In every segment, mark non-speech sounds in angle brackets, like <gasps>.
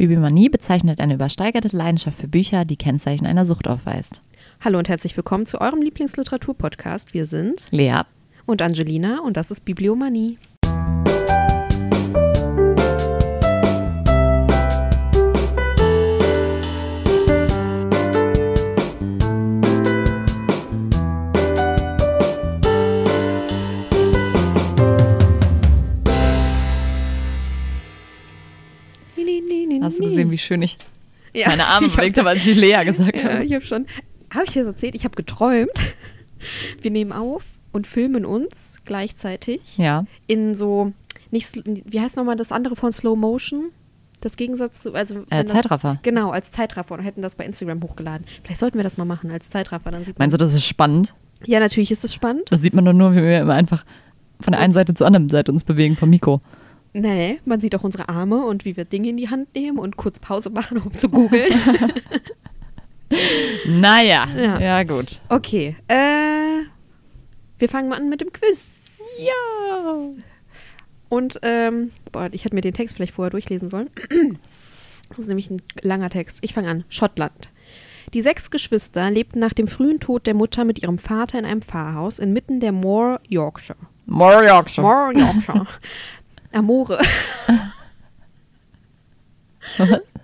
Bibliomanie bezeichnet eine übersteigerte Leidenschaft für Bücher, die Kennzeichen einer Sucht aufweist. Hallo und herzlich willkommen zu eurem Lieblingsliteratur-Podcast. Wir sind Lea und Angelina und das ist Bibliomanie. Schön ich Ja, meine Arme bewegt habe, als <laughs> ich Lea gesagt Ja, habe? ich habe schon. Habe ich dir das erzählt? Ich habe geträumt. Wir nehmen auf und filmen uns gleichzeitig Ja. in so nicht wie heißt nochmal das andere von Slow Motion? Das Gegensatz zu also Äh, das- Zeitraffer. Genau, als Zeitraffer und hätten das bei Instagram hochgeladen. Vielleicht sollten wir das mal machen als Zeitraffer, dann sieht. Meinst du, das ist spannend? Ja, natürlich ist es spannend. Das sieht man doch nur, wie wir immer einfach von der einen Seite zur anderen Seite uns bewegen vom Mikro. Nee, man sieht auch unsere Arme und wie wir Dinge in die Hand nehmen und kurz Pause machen, um zu googeln. <laughs> Naja, Ja. ja, gut. okay, äh, wir fangen mal an mit dem Quiz. Ja. Und, ähm, boah, ich hätte mir den Text vielleicht vorher durchlesen sollen. Das ist nämlich ein langer Text. Ich fange an. Schottland. Die sechs Geschwister lebten nach dem frühen Tod der Mutter mit ihrem Vater in einem Pfarrhaus inmitten der Moor, Yorkshire. More Yorkshire. Moor, Yorkshire. <laughs> Amore.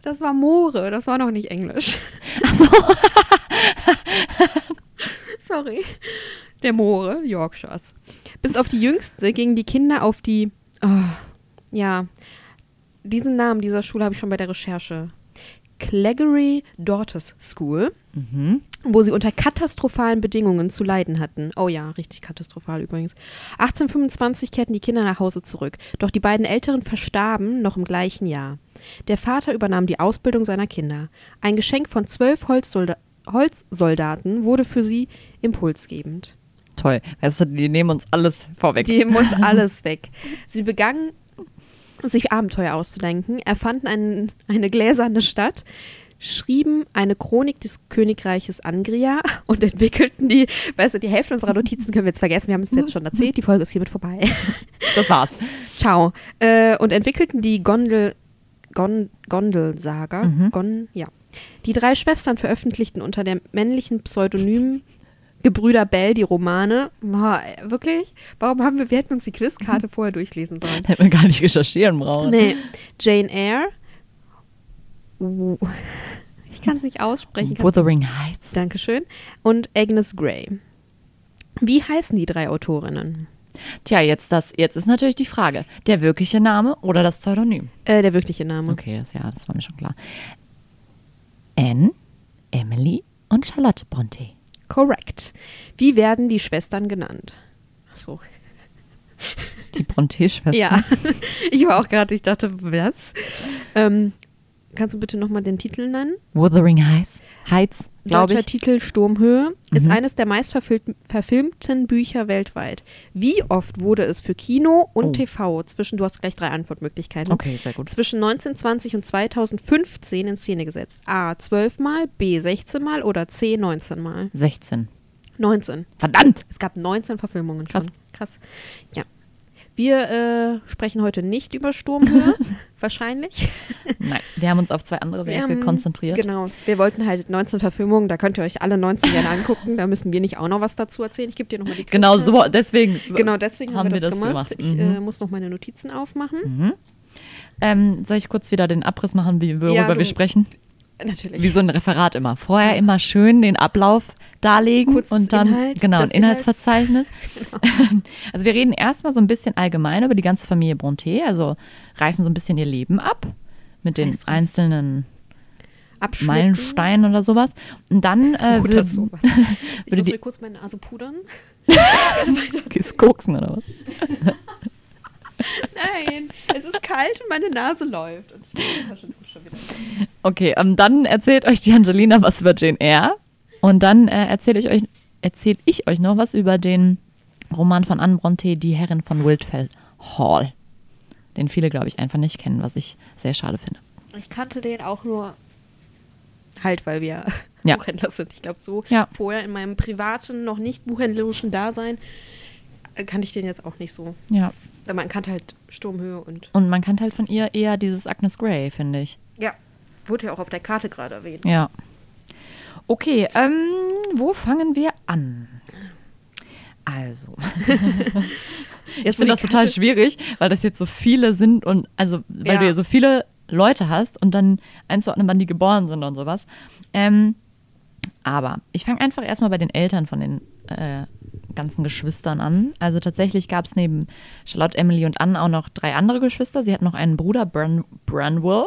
Das war Moore, das war noch nicht Englisch. <laughs> Sorry. Der Moore Yorkshires. Bis auf die jüngste gingen die Kinder auf die. Oh, ja. Diesen Namen dieser Schule habe ich schon bei der Recherche. Cleggery Daughters School, Mhm. wo sie unter katastrophalen Bedingungen zu leiden hatten. Oh ja, richtig katastrophal übrigens. 1825 kehrten die Kinder nach Hause zurück, doch die beiden Älteren verstarben noch im gleichen Jahr. Der Vater übernahm die Ausbildung seiner Kinder. Ein Geschenk von zwölf Holzsolda Holzsoldaten wurde für sie impulsgebend. Toll. Weißt du, die nehmen uns alles vorweg. Die nehmen uns alles weg. Sie begannen, sich Abenteuer auszudenken, erfanden einen, eine gläserne Stadt, schrieben eine Chronik des Königreiches Angria <laughs> und entwickelten die, weißt du, die Hälfte unserer Notizen können wir jetzt vergessen, wir haben es jetzt schon erzählt, die Folge ist hiermit vorbei. <laughs> Das war's. Ciao. Äh, und entwickelten die Gondel, Gon, Gondelsaga. Mhm. Gon, ja. Die drei Schwestern veröffentlichten unter dem männlichen Pseudonym Gebrüder Bell die Romane. Boah, wirklich? Warum haben wir, wir hätten uns die Quizkarte <laughs> vorher durchlesen sollen. Hätten wir gar nicht recherchieren brauchen. Nee, Jane Eyre. Uh, <laughs> Ich kann es nicht aussprechen. Wuthering Heights. Dankeschön. Und Agnes Gray. Wie heißen die drei Autorinnen? Tja, jetzt, das, jetzt ist natürlich die Frage. Der wirkliche Name oder das Pseudonym? Äh, der wirkliche Name. Okay, das, ja, das war mir schon klar. Anne, Emily und Charlotte Bronte. Correct. Wie werden die Schwestern genannt? Ach so. Die Bronte-Schwestern. Ja, <laughs> ich war auch gerade, ich dachte, was? Ähm, kannst du bitte nochmal den Titel nennen? Wuthering Heights, Heights glaube Deutscher ich. Titel Sturmhöhe ist Mhm. eines der meistverfilmten Bücher weltweit. Wie oft wurde es für Kino und Oh. TV zwischen, du hast gleich drei Antwortmöglichkeiten, Okay, sehr gut. zwischen 1920 und 2015 in Szene gesetzt? A. 12 Mal, B. 16 Mal oder C. 19 Mal? 16. 19. Verdammt! Es gab 19 Verfilmungen Krass. schon. Krass. Ja. Wir äh, sprechen heute nicht über Sturmhöhe, <laughs> wahrscheinlich. Nein, wir haben uns auf zwei andere Werke haben- konzentriert. Genau. Wir wollten halt 19 Verfilmungen, da könnt ihr euch alle 19 gerne angucken. Da müssen wir nicht auch noch was dazu erzählen. Ich gebe dir nochmal die Genau Quizkarte. so, deswegen. Genau deswegen haben, haben wir das, das gemacht. gemacht. Ich Mhm. äh, muss noch meine Notizen aufmachen. Mhm. Ähm, soll ich kurz wieder den Abriss machen, wie, worüber Ja, du- wir sprechen? Natürlich. Wie so ein Referat immer. Vorher immer schön den Ablauf darlegen Kurz und dann Inhalt, genau ein Inhaltsverzeichnis. <laughs> Also wir reden erstmal so ein bisschen allgemein über die ganze Familie Bronte, also reißen so ein bisschen ihr Leben ab mit den was? einzelnen Meilensteinen oder sowas. Und dann äh, oder würde, sowas. <laughs> Ich würde muss die mir kurz meine Nase pudern. <laughs> Gehst koksen oder was? Nein, es ist kalt und meine Nase läuft. Und ich schon wieder. Okay, ähm, dann erzählt euch die Angelina was über Jane Eyre und dann äh, erzähle ich euch erzähle ich euch noch was über den Roman von Anne Bronte, Die Herrin von Wildfell Hall, den viele glaube ich einfach nicht kennen, was ich sehr schade finde. Ich kannte den auch nur halt, weil wir Ja. Buchhändler sind. Ich glaube, so Ja. vorher in meinem privaten, noch nicht buchhändlerischen Dasein äh, kannte ich den jetzt auch nicht so. Ja. Man kannte halt Sturmhöhe und Und man kannte halt von ihr eher dieses Agnes Grey, finde ich. Ja, Wurde ja auch auf der Karte gerade erwähnt. Ja. Okay, ähm, wo fangen wir an? Also. <laughs> Jetzt finde ich das total schwierig, weil das jetzt so viele sind und also weil Ja. du ja so viele Leute hast und dann einzuordnen, wann die geboren sind und sowas. Ähm, aber ich fange einfach erstmal bei den Eltern von den äh, ganzen Geschwistern an. Also tatsächlich gab es neben Charlotte, Emily und Anne auch noch drei andere Geschwister. Sie hat noch einen Bruder, Bran Branwell.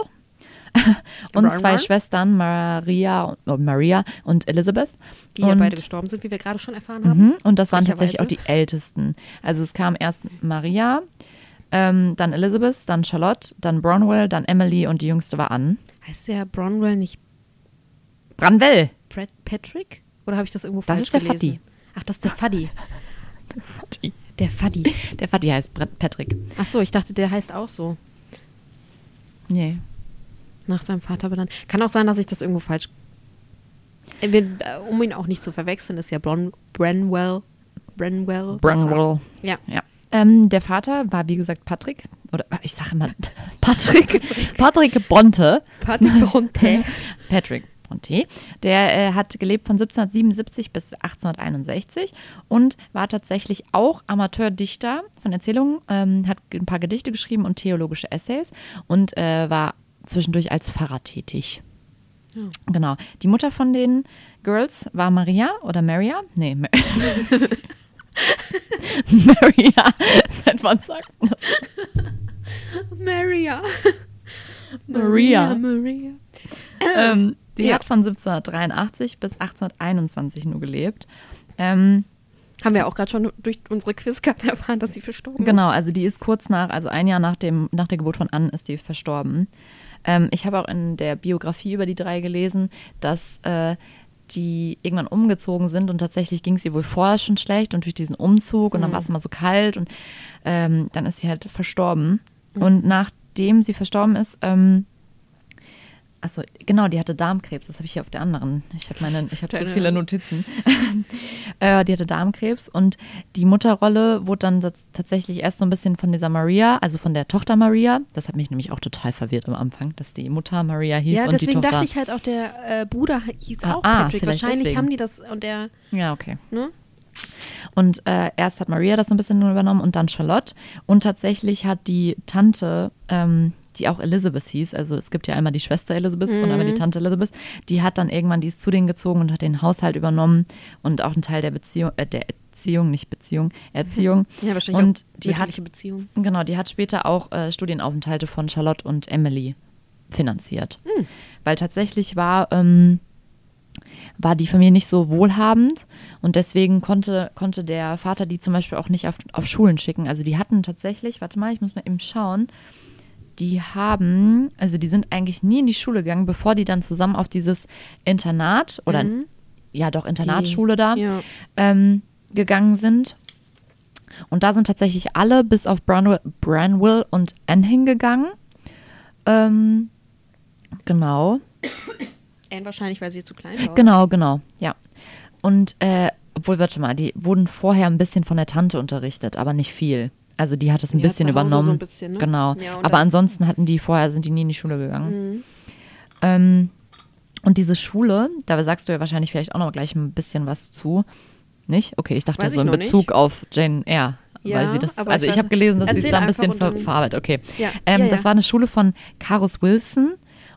<laughs> und zwei Branwell? Schwestern, Maria, und- oh, Maria und Elizabeth. Die ja und, beide gestorben sind, wie wir gerade schon erfahren haben. Mhm, und das waren tatsächlich auch die ältesten. Also es kam erst Maria, ähm, dann Elizabeth, dann Charlotte, dann Bronwell, dann Emily und die jüngste war Anne. Heißt der Bronwell nicht Branwell! Brad Patrick? Oder habe ich das irgendwo Das falsch ist der gelesen? Faddy. Ach, das ist der Faddy. Fatti. <laughs> Der Faddy. Der Fatti heißt Brett Patrick. Ach so, ich dachte, der heißt auch so. Nee. Nach seinem Vater benannt. Kann auch sein, dass ich das irgendwo falsch. Äh, wir- äh, Um ihn auch nicht zu verwechseln, ist ja Bron Branwell. Branwell. Branwell. Ja. Ja. Ähm, der Vater war, wie gesagt, Patrick. Oder ich sage immer <laughs> Patrick. Patrick Bronte. Patrick Bronte. <laughs> Patrick Bronte. Der äh, hat gelebt von 1777 bis 1861 und war tatsächlich auch Amateurdichter von Erzählungen, ähm, hat ein paar Gedichte geschrieben und theologische Essays und äh, war zwischendurch als Pfarrer tätig. Ja. Genau. Die Mutter von den Girls war Maria oder Maria? Nee, Ma <laughs> Maria. Seit wann sagt man das? Maria. Maria. Maria. Ähm, die Ja. hat von 1783 bis 1821 nur gelebt. Ähm, Haben wir auch gerade schon durch unsere Quizkarte erfahren, dass sie verstorben genau, also die ist kurz nach, also ein Jahr nach, dem, nach der Geburt von Anne ist die verstorben. Ähm, ich habe auch in der Biografie über die drei gelesen, dass äh, die irgendwann umgezogen sind und tatsächlich ging es ihr wohl vorher schon schlecht und durch diesen Umzug und dann Mhm. war es immer so kalt und ähm, dann ist sie halt verstorben. Und nachdem sie verstorben ist, ähm, Achso, genau, die hatte Darmkrebs. Das habe ich hier auf der anderen. Ich habe meine, ich habe so Deine- viele Notizen. <laughs> äh, die hatte Darmkrebs und die Mutterrolle wurde dann tats- tatsächlich erst so ein bisschen von dieser Maria, also von der Tochter Maria. Das hat mich nämlich auch total verwirrt am Anfang, dass die Mutter Maria hieß Ja, und die deswegen Tochter. dachte ich halt auch, der äh, Bruder hieß Ah, auch ah, Patrick. vielleicht Wahrscheinlich deswegen. haben die das und der, ja, okay. ne? Und äh, erst hat Maria das so ein bisschen übernommen und dann Charlotte. Und tatsächlich hat die Tante, ähm, die auch Elizabeth hieß, also es gibt ja einmal die Schwester Elizabeth und einmal die Tante Elizabeth, die hat dann irgendwann, die ist zu denen gezogen und hat den Haushalt übernommen und auch einen Teil der Beziehung, äh, der Erziehung, nicht Beziehung, <laughs> Erziehung. Ja, wahrscheinlich und die hat, Beziehung. genau, die hat später auch äh, Studienaufenthalte von Charlotte und Emily finanziert. Weil tatsächlich war, ähm, war die Familie nicht so wohlhabend und deswegen konnte, konnte der Vater die zum Beispiel auch nicht auf, auf Schulen schicken. Also die hatten tatsächlich, warte mal, ich muss mal eben schauen, die haben, also die sind eigentlich nie in die Schule gegangen, bevor die dann zusammen auf dieses Internat oder Mhm. ja doch Internatsschule da Ja. ähm, gegangen sind. Und da sind tatsächlich alle bis auf Branwell, Branwell und Anne hingegangen. Ähm, genau. Anne wahrscheinlich, weil sie zu klein war. Genau, genau, ja. Und, äh, obwohl, warte mal, die wurden vorher ein bisschen von der Tante unterrichtet, aber nicht viel. Also die hat es ein Ja, bisschen übernommen. so ein bisschen, ne? Genau. Ja, aber ansonsten hatten die vorher, sind die nie in die Schule gegangen. Mhm. Ähm, und diese Schule, da sagst du ja wahrscheinlich vielleicht auch noch gleich ein bisschen was zu. Nicht? Okay, ich dachte Weiß so ich in Bezug nicht. auf Jane Eyre. Ja, weil sie das, also ich habe gelesen, dass sie es da ein bisschen ver verarbeitet. Okay. Ja, Ähm, ja, Das war eine Schule von Carus Wilson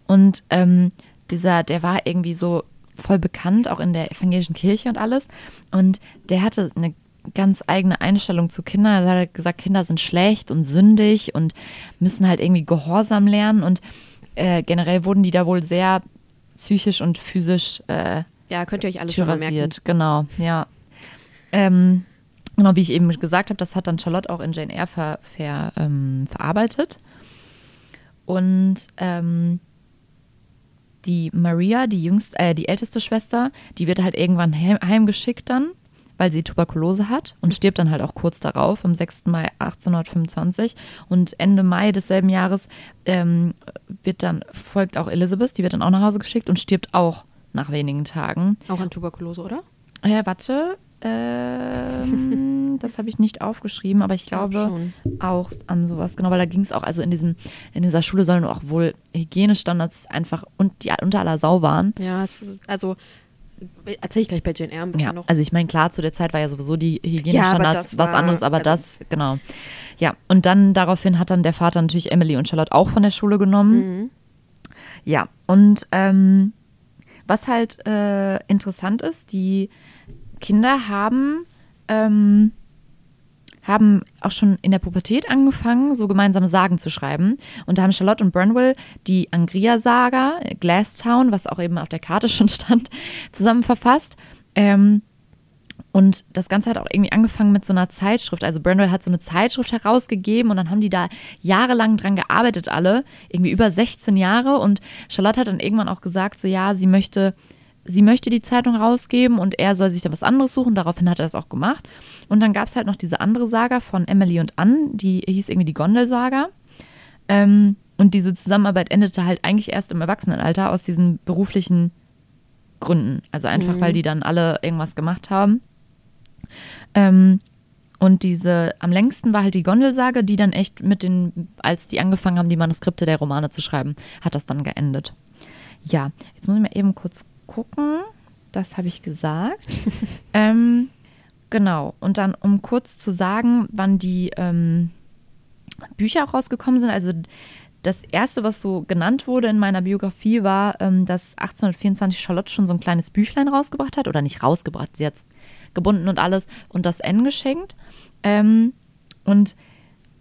und ähm, dieser, der war irgendwie so voll bekannt, auch in der evangelischen Kirche und alles. Und der hatte eine ganz eigene Einstellung zu Kindern. Er hat halt gesagt, Kinder sind schlecht und sündig und müssen halt irgendwie Gehorsam lernen. Und äh, generell wurden die da wohl sehr psychisch und physisch äh, Ja, könnt ihr euch alles merken. Genau, ja. Ähm, genau, wie ich eben gesagt habe, das hat dann Charlotte auch in Jane Eyre ver, ver, ähm, verarbeitet. Und ähm, die Maria, die jüngste, äh, die älteste Schwester, die wird halt irgendwann heim, heimgeschickt dann, weil sie Tuberkulose hat und stirbt dann halt auch kurz darauf, am 6. Mai 1825. Und Ende Mai desselben Jahres ähm, wird dann, folgt auch Elizabeth, die wird dann auch nach Hause geschickt und stirbt auch nach wenigen Tagen. Auch an Tuberkulose, oder? Ja, warte. Ähm, <laughs> das habe ich nicht aufgeschrieben, aber ich glaube schon. auch an sowas, genau, weil da ging es auch, also in diesem, in dieser Schule sollen auch wohl Hygienestandards einfach und die unter aller Sau waren. Ja, es ist, also erzähle ich gleich bei Jane Eyre ein bisschen Ja, noch. also ich meine, klar, zu der Zeit war ja sowieso die Hygienestandards das was war- anderes, aber also- das, genau. Ja, und dann daraufhin hat dann der Vater natürlich Emily und Charlotte auch von der Schule genommen. Mhm. Ja, und ähm, was halt äh, interessant ist, die Kinder haben, ähm, haben auch schon in der Pubertät angefangen, so gemeinsame Sagen zu schreiben. Und da haben Charlotte und Branwell die Angria-Saga, Glasstown, was auch eben auf der Karte <laughs> schon stand, zusammen verfasst. Ähm, und das Ganze hat auch irgendwie angefangen mit so einer Zeitschrift. Also Brandwell hat so eine Zeitschrift herausgegeben und dann haben die da jahrelang dran gearbeitet, alle, irgendwie über 16 Jahre. Und Charlotte hat dann irgendwann auch gesagt, so ja, sie möchte, sie möchte die Zeitung rausgeben und er soll sich da was anderes suchen. Daraufhin hat er das auch gemacht. Und dann gab es halt noch diese andere Saga von Emily und Ann, die hieß irgendwie die Gondel-Saga. Ähm, und diese Zusammenarbeit endete halt eigentlich erst im Erwachsenenalter aus diesen beruflichen Gründen. Also einfach, weil die dann alle irgendwas gemacht haben. Ähm, und diese, am längsten war halt die Gondelsage, die dann echt mit den, als die angefangen haben, die Manuskripte der Romane zu schreiben, hat das dann geendet. Ja, jetzt muss ich mal eben kurz gucken. Das habe ich gesagt. <laughs> ähm, genau. Und dann, um kurz zu sagen, wann die ähm, Bücher auch rausgekommen sind. Also das erste, was so genannt wurde in meiner Biografie, war, ähm, dass 1824 Charlotte schon so ein kleines Büchlein rausgebracht hat. Oder nicht rausgebracht, sie hat es gebunden und alles und das N geschenkt. Ähm, und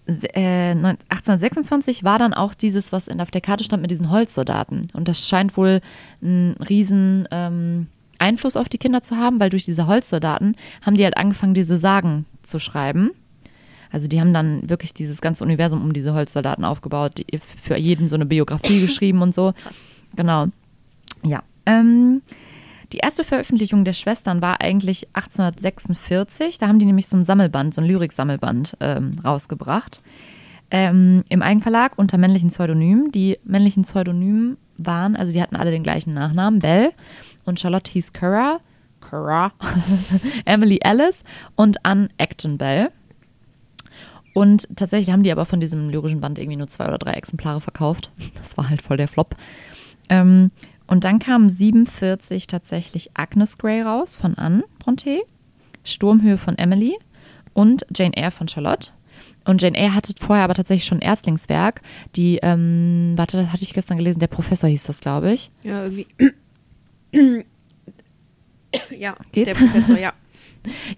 äh, 1826 war dann auch dieses, was auf der Karte stand mit diesen Holzsoldaten. Und das scheint wohl einen riesen ähm, Einfluss auf die Kinder zu haben, weil durch diese Holzsoldaten haben die halt angefangen, diese Sagen zu schreiben. Also die haben dann wirklich dieses ganze Universum um diese Holzsoldaten aufgebaut, die, für jeden so eine Biografie <laughs> geschrieben und so. Genau. Ja. Ähm, die erste Veröffentlichung der Schwestern war eigentlich 1846. Da haben die nämlich so ein Sammelband, so ein Lyrik-Sammelband ähm, rausgebracht. Ähm, Im Eigenverlag unter männlichen Pseudonymen. Die männlichen Pseudonymen waren, also die hatten alle den gleichen Nachnamen, Bell. Und Charlotte hieß Curra, Curra, <laughs> Emily Alice und Anne Acton Bell. Und tatsächlich haben die aber von diesem lyrischen Band irgendwie nur zwei oder drei Exemplare verkauft. Das war halt voll der Flop. Ähm, und dann kam 47 tatsächlich Agnes Grey raus von Anne Brontë, Sturmhöhe von Emily und Jane Eyre von Charlotte. Und Jane Eyre hatte vorher aber tatsächlich schon ein Erstlingswerk. Die, ähm, warte, das hatte ich gestern gelesen, der Professor hieß das, glaube ich. Ja, irgendwie. ja, Geht? der Professor, ja.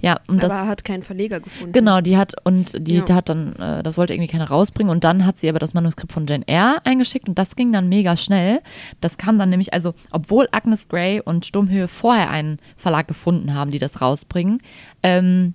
Ja, und das. aber er hat keinen Verleger gefunden. Genau, die hat und die, Ja. hat dann, äh, das wollte irgendwie keiner rausbringen und dann hat sie aber das Manuskript von Jane Eyre eingeschickt und das ging dann mega schnell. Das kam dann nämlich, also obwohl Agnes Grey und Sturmhöhe vorher einen Verlag gefunden haben, die das rausbringen, ähm,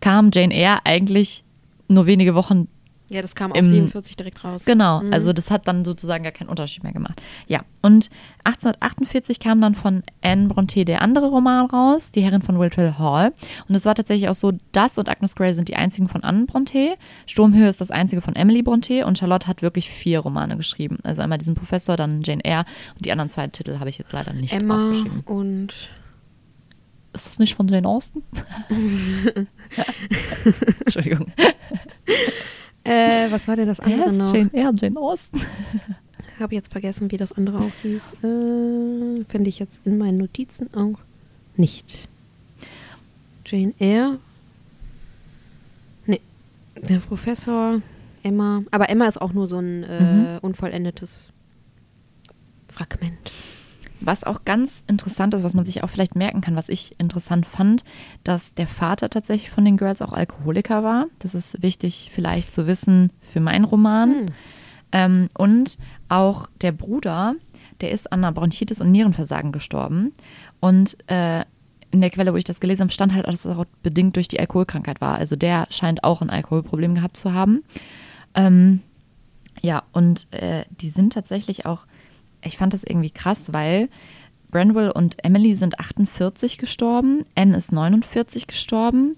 kam Jane Eyre eigentlich nur wenige Wochen Ja, das kam auch Im- 47 direkt raus. Genau, also das hat dann sozusagen gar keinen Unterschied mehr gemacht. Ja, und 1848 kam dann von Anne Brontë der andere Roman raus, Die Herrin von Wiltwell Hall. Und es war tatsächlich auch so, das und Agnes Grey sind die einzigen von Anne Brontë. Sturmhöhe ist das einzige von Emily Brontë und Charlotte hat wirklich vier Romane geschrieben. Also einmal diesen Professor, dann Jane Eyre und die anderen zwei Titel habe ich jetzt leider nicht Emma aufgeschrieben. und Ist das nicht von Jane Austen? <laughs> <laughs> Entschuldigung. <laughs> äh, was war denn das andere noch? Jane Eyre, Jane Austen? Habe jetzt vergessen, wie das andere auch hieß. Äh, Finde ich jetzt in meinen Notizen auch nicht. Jane Eyre. Nee. Der Professor, Emma. Aber Emma ist auch nur so ein äh, unvollendetes Fragment. Was auch ganz interessant ist, was man sich auch vielleicht merken kann, was ich interessant fand, dass der Vater tatsächlich von den Girls auch Alkoholiker war. Das ist wichtig vielleicht zu wissen für meinen Roman. Hm. Ähm, und auch der Bruder, der ist an einer Bronchitis und Nierenversagen gestorben. Und äh, in der Quelle, wo ich das gelesen habe, stand halt, dass das auch bedingt durch die Alkoholkrankheit war. Also der scheint auch ein Alkoholproblem gehabt zu haben. Ähm, ja, und äh, die sind tatsächlich auch, ich fand das irgendwie krass, weil Branwell und Emily sind 48 gestorben, Anne ist 49 gestorben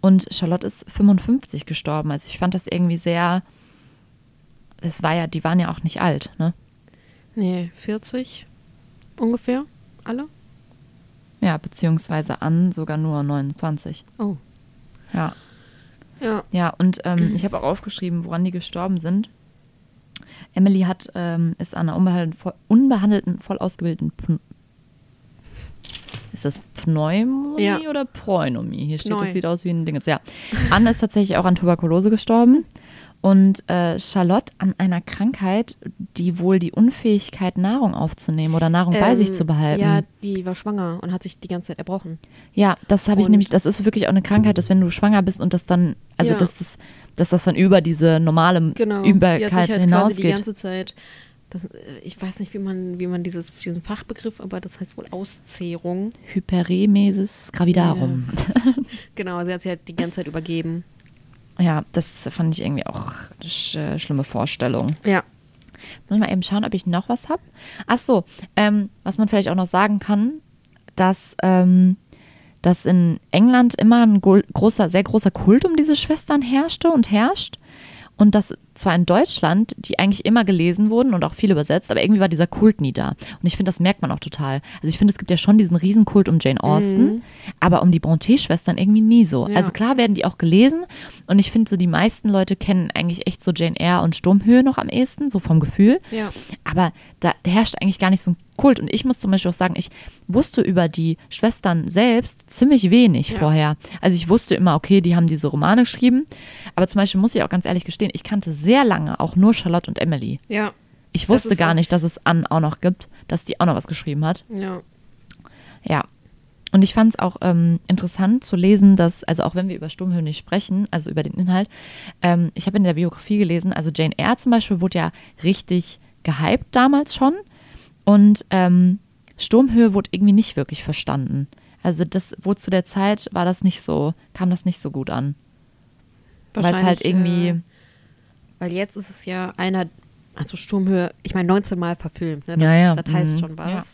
und Charlotte ist 55 gestorben. Also ich fand das irgendwie sehr, das war ja, die waren ja auch nicht alt, ne? Nee, 40 ungefähr. Alle? Ja, beziehungsweise Anne sogar nur 29. Oh. Ja. Ja. Ja, und ähm, ich habe auch aufgeschrieben, woran die gestorben sind. Emily hat, ähm, ist an einer unbehandelten, voll, unbehandelten voll ausgebildeten Pn ist das Pneumonie Ja. oder Pneumonie? Hier steht, Pneu. das sieht aus wie ein Ding. Ja. Anne ist tatsächlich auch an Tuberkulose gestorben. Und äh, Charlotte an einer Krankheit, die wohl die Unfähigkeit, Nahrung aufzunehmen oder Nahrung bei sich Ähm, zu behalten. Ja, die war schwanger und hat sich die ganze Zeit erbrochen. Ja, das habe ich nämlich, das ist wirklich auch eine Krankheit, dass wenn du schwanger bist und das dann, also Ja. dass, das, dass das dann über diese normale Genau. hat Übelkeit halt quasi die hinausgeht. ganze Zeit. Das, äh, ich weiß nicht, wie man, wie man dieses, diesen Fachbegriff, aber das heißt wohl Auszehrung. Hyperemesis gravidarum. <laughs> Genau, sie hat sich halt die ganze Zeit übergeben. Ja. das fand ich irgendwie auch eine sch äh, schlimme Vorstellung. Ja. Muss ich mal eben schauen, ob ich noch was habe. Ach so, ähm, was man vielleicht auch noch sagen kann, dass, ähm, dass in England immer ein großer, sehr großer Kult um diese Schwestern herrschte und herrscht. Und dass zwar in Deutschland die eigentlich immer gelesen wurden und auch viel übersetzt, aber irgendwie war dieser Kult nie da. Und ich finde, das merkt man auch total. Also ich finde, es gibt ja schon diesen Riesenkult um Jane Austen, aber um die Brontë-Schwestern irgendwie nie so. Ja. Also klar werden die auch gelesen und ich finde so, die meisten Leute kennen eigentlich echt so Jane Eyre und Sturmhöhe noch am ehesten, so vom Gefühl. Ja. Aber da herrscht eigentlich gar nicht so ein Kult. Und ich muss zum Beispiel auch sagen, ich wusste über die Schwestern selbst ziemlich wenig Ja. vorher. Also ich wusste immer, okay, die haben diese Romane geschrieben. Aber zum Beispiel muss ich auch ganz ehrlich gestehen, ich kannte sehr lange auch nur Charlotte und Emily. Ja. Ich wusste gar nicht, dass es Anne auch noch gibt, dass die auch noch was geschrieben hat. Ja. Ja. Und ich fand es auch ähm, interessant zu lesen, dass, also auch wenn wir über Sturmhöhe nicht sprechen, also über den Inhalt, ähm, ich habe in der Biografie gelesen, also Jane Eyre zum Beispiel wurde ja richtig gehypt damals schon und ähm, Sturmhöhe wurde irgendwie nicht wirklich verstanden. Also das, wo zu der Zeit war das nicht so, kam das nicht so gut an. Weil es halt irgendwie, Äh, weil jetzt ist es ja einer, also Sturmhöhe, ich meine 19 Mal verfilmt. Ne? Das, Ja, ja, das heißt mhm, schon was. ja.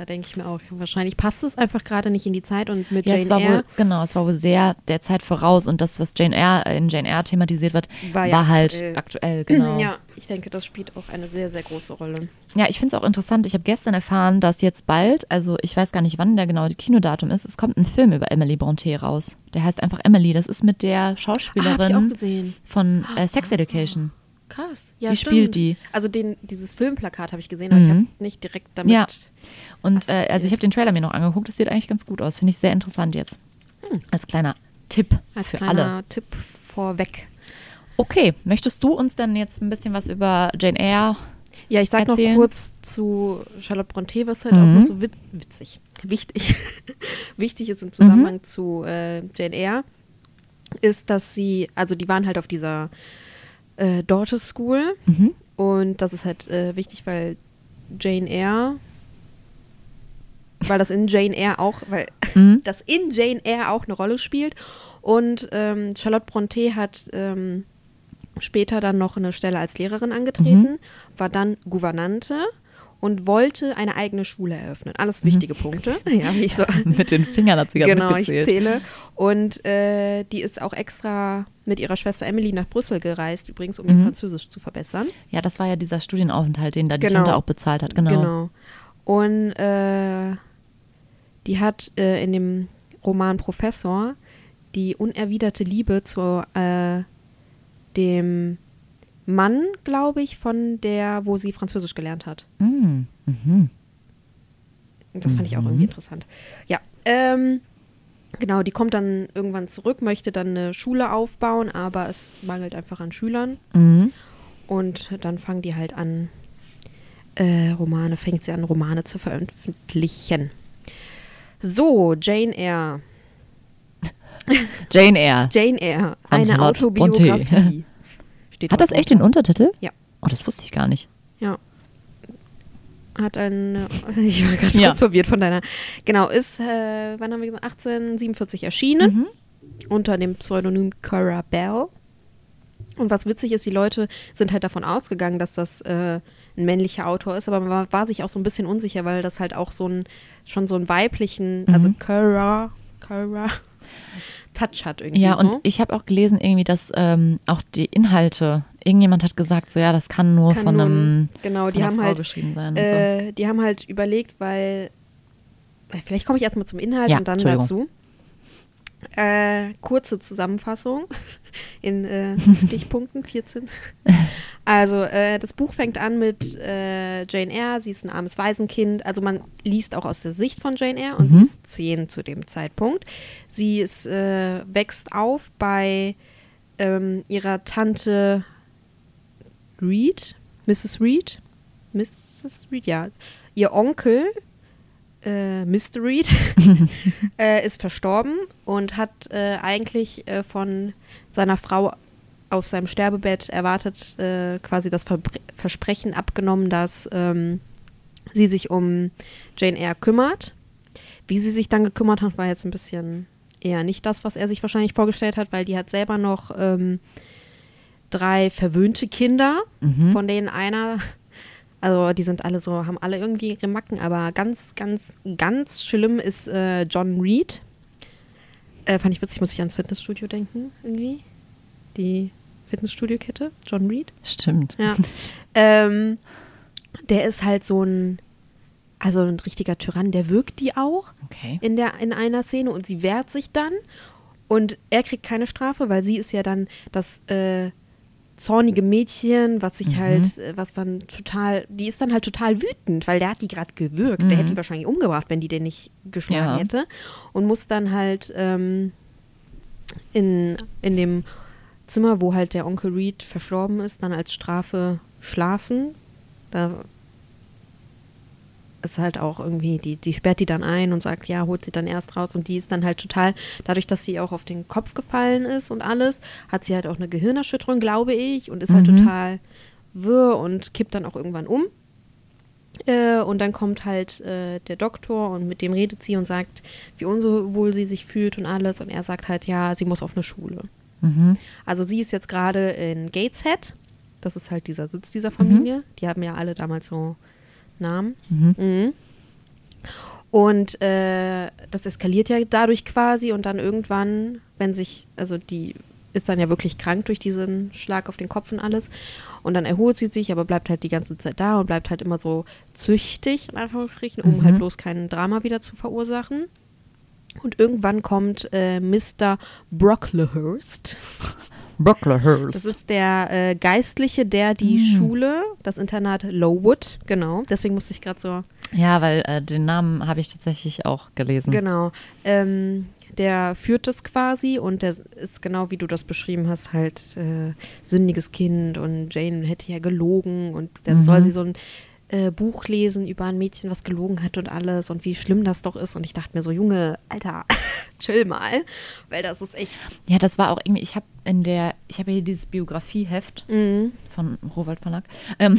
Da denke ich mir auch, wahrscheinlich passt es einfach gerade nicht in die Zeit und mit ja, Jane es war Eyre wohl, genau, es war wohl sehr der Zeit voraus und das, was Jane Eyre, in Jane Eyre thematisiert wird, War war, ja halt aktuell. aktuell, genau. <clears throat> Ja, ich denke, das spielt auch eine sehr, sehr große Rolle. Ja, ich finde es auch interessant. Ich habe gestern erfahren, dass jetzt bald, also ich weiß gar nicht, wann der genaue Kinodatum ist, es kommt ein Film über Emily Brontë raus. Der heißt einfach Emily. Das ist mit der Ah, ich Schauspielerin gesehen. von äh, Sex Education. Krass. Ja, Die stimmt. spielt die. Also den, dieses Filmplakat habe ich gesehen, aber ich Mhm. habe nicht direkt damit. Ja. Und äh, also ich habe den Trailer mir noch angeguckt. Das sieht eigentlich ganz gut aus. Finde ich sehr interessant jetzt. Als kleiner Tipp Hm. Als für kleiner alle. Tipp vorweg. Okay, möchtest du uns dann jetzt ein bisschen was über Jane Eyre? Ja, ich sag noch kurz zu Charlotte Brontë, was halt Mhm. auch noch so wit witzig, wichtig, <laughs> wichtig ist im Zusammenhang Mhm. zu äh, Jane Eyre, ist, dass sie, also die waren halt auf dieser äh, Daughters School Mhm. und das ist halt äh, wichtig, weil Jane Eyre, weil das in Jane Eyre auch, weil Mhm. <laughs> das in Jane Eyre auch eine Rolle spielt. Und ähm, Charlotte Brontë hat ähm, später dann noch eine Stelle als Lehrerin angetreten, war dann Gouvernante und wollte eine eigene Schule eröffnen. Alles wichtige Punkte. <laughs> Ja, wie ich so. <laughs> Mit den Fingern hat sie gerade Genau, ich mitgezählt. zähle. Und äh, die ist auch extra mit ihrer Schwester Emily nach Brüssel gereist, übrigens, um ihr Mhm. Französisch zu verbessern. Ja, das war ja dieser Studienaufenthalt, den da die Genau. Tante auch bezahlt hat. Genau. Genau. Und äh, die hat äh, in dem Roman Professor die unerwiderte Liebe zu äh, dem Mann, glaube ich, von der, wo sie Französisch gelernt hat. Mhm. Mhm. Das fand ich auch irgendwie interessant. Ja, ähm, genau, die kommt dann irgendwann zurück, möchte dann eine Schule aufbauen, aber es mangelt einfach an Schülern. Mhm. Und dann fangen die halt an, äh, Romane, fängt sie an, Romane zu veröffentlichen. So, <laughs> Jane Eyre. Jane Eyre. Jane Eyre, eine Charlotte Autobiografie. <laughs> Steht Hat das echt den. Untertitel? Ja. Oh, das wusste ich gar nicht. Ja. Hat ein, <laughs> ich war gerade Ja. verwirrt von deiner. Genau, ist, äh, wann haben wir gesagt, 1847 erschienen. Mhm. unter dem Pseudonym Cora Bell. Und was witzig ist, die Leute sind halt davon ausgegangen, dass das äh, ein männlicher Autor ist, aber man war, war sich auch so ein bisschen unsicher, weil das halt auch so ein, schon so einen weiblichen, Mhm. also Cora, Cora Touch hat irgendwie Ja, so. und ich habe auch gelesen, irgendwie, dass ähm, auch die Inhalte, irgendjemand hat gesagt, so ja, das kann nur Kann von einem genau, von die haben Frau halt, geschrieben sein und so. äh, die haben halt überlegt, weil, äh, vielleicht komme ich erstmal zum Inhalt Ja, und dann dazu. Äh, kurze Zusammenfassung <laughs> in äh, <laughs> Stichpunkten, 14. Also, äh, das Buch fängt an mit äh, Jane Eyre. Sie ist ein armes Waisenkind. Also, man liest auch aus der Sicht von Jane Eyre und Mhm. sie ist zehn zu dem Zeitpunkt. Sie ist, äh, wächst auf bei ähm, ihrer Tante Reed, Mrs. Reed. Mrs. Reed, ja. Ihr Onkel, äh, Mr. Reed, <laughs> äh, ist verstorben und hat äh, eigentlich äh, von seiner Frau auf seinem Sterbebett erwartet, äh, quasi das Verbr Versprechen abgenommen, dass ähm, sie sich um Jane Eyre kümmert. Wie sie sich dann gekümmert hat, war jetzt ein bisschen eher nicht das, was er sich wahrscheinlich vorgestellt hat, weil die hat selber noch ähm, drei verwöhnte Kinder, Mhm. von denen einer, also die sind alle so, haben alle irgendwie ihre Macken, aber ganz, ganz, ganz schlimm ist äh, John Reed. Äh, fand ich witzig, muss ich ans Fitnessstudio denken, irgendwie. Die Fitnessstudio-Kette, John Reed. Stimmt. Ja. <laughs> ähm, der ist halt so ein, also ein richtiger Tyrann, der wirkt die auch Okay. in, der, in einer Szene und sie wehrt sich dann und er kriegt keine Strafe, weil sie ist ja dann das äh, zornige Mädchen, was sich Mhm. halt, äh, was dann total, die ist dann halt total wütend, weil der hat die gerade gewürgt. Der Mhm. hätte die wahrscheinlich umgebracht, wenn die den nicht geschlagen Ja. hätte. Und muss dann halt ähm, in, in dem Zimmer, wo halt der Onkel Reed verstorben ist, dann als Strafe schlafen. Da ist halt auch irgendwie, die, die sperrt die dann ein und sagt, ja, holt sie dann erst raus. Und die ist dann halt total, dadurch, dass sie auch auf den Kopf gefallen ist und alles, hat sie halt auch eine Gehirnerschütterung, glaube ich, und ist halt Mhm. total wirr und kippt dann auch irgendwann um. Äh, und dann kommt halt äh, der Doktor und mit dem redet sie und sagt, wie unwohl sie sich fühlt und alles. Und er sagt halt, ja, sie muss auf eine Schule. Mhm. Also sie ist jetzt gerade in Gateshead. Das ist halt dieser Sitz dieser Familie. Die haben ja alle damals so Namen. Mhm. Mhm. Und äh, das eskaliert ja dadurch quasi und dann irgendwann, wenn sich, also die ist dann ja wirklich krank durch diesen Schlag auf den Kopf und alles. Und dann erholt sie sich, aber bleibt halt die ganze Zeit da und bleibt halt immer so züchtig, in Anführungsstrichen, um Mhm. halt bloß kein Drama wieder zu verursachen. Und irgendwann kommt äh, Mr. Brocklehurst. <laughs> Brocklehurst. Das ist der äh, Geistliche, der die Mm. Schule, das Internat Lowood, genau. Deswegen musste ich gerade so ja, weil äh, den Namen habe ich tatsächlich auch gelesen. Genau. Ähm, der führt es quasi und der ist genau wie du das beschrieben hast, halt äh, sündiges Kind und Jane hätte ja gelogen und dann Mhm. soll sie so ein äh, Buch lesen über ein Mädchen, was gelogen hat und alles und wie schlimm das doch ist. Und ich dachte mir so, Junge, Alter, <laughs> chill mal, weil das ist echt. Ja, das war auch irgendwie, ich habe in der, ich habe hier dieses Biografieheft Mhm. von Rowold Verlag. Ähm,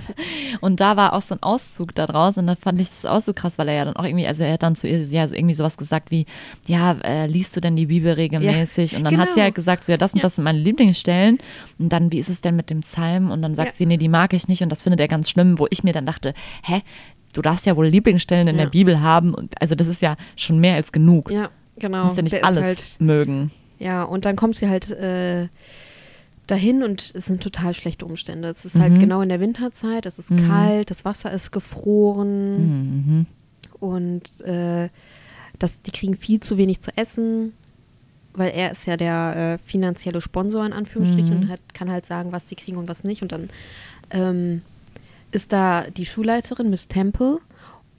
<laughs> und da war auch so ein Auszug da draus und da fand ich das auch so krass, weil er ja dann auch irgendwie, also er hat dann zu ihr ja irgendwie sowas gesagt wie, ja, äh, liest du denn die Bibel regelmäßig? und dann hat sie genau. halt gesagt, so ja, das und das sind meine Lieblingsstellen. Und dann, wie ist es denn mit dem Psalm? Und dann sagt Ja. sie, nee, die mag ich nicht und das findet er ganz schlimm, wo ich mir dann dachte, hä? Du darfst ja wohl Lieblingsstellen in Ja. der Bibel haben und also das ist ja schon mehr als genug. Ja, genau. Du musst ja nicht alles Halt, mögen. Ja, und dann kommt sie halt äh, dahin und es sind total schlechte Umstände. Es ist halt Mhm. genau in der Winterzeit, es ist Mhm. kalt, das Wasser ist gefroren Mhm. und äh, das, die kriegen viel zu wenig zu essen, weil er ist ja der äh, finanzielle Sponsor in Anführungsstrichen Mhm. und hat, kann halt sagen, was die kriegen und was nicht. Und dann ähm, ist da die Schulleiterin, Miss Temple,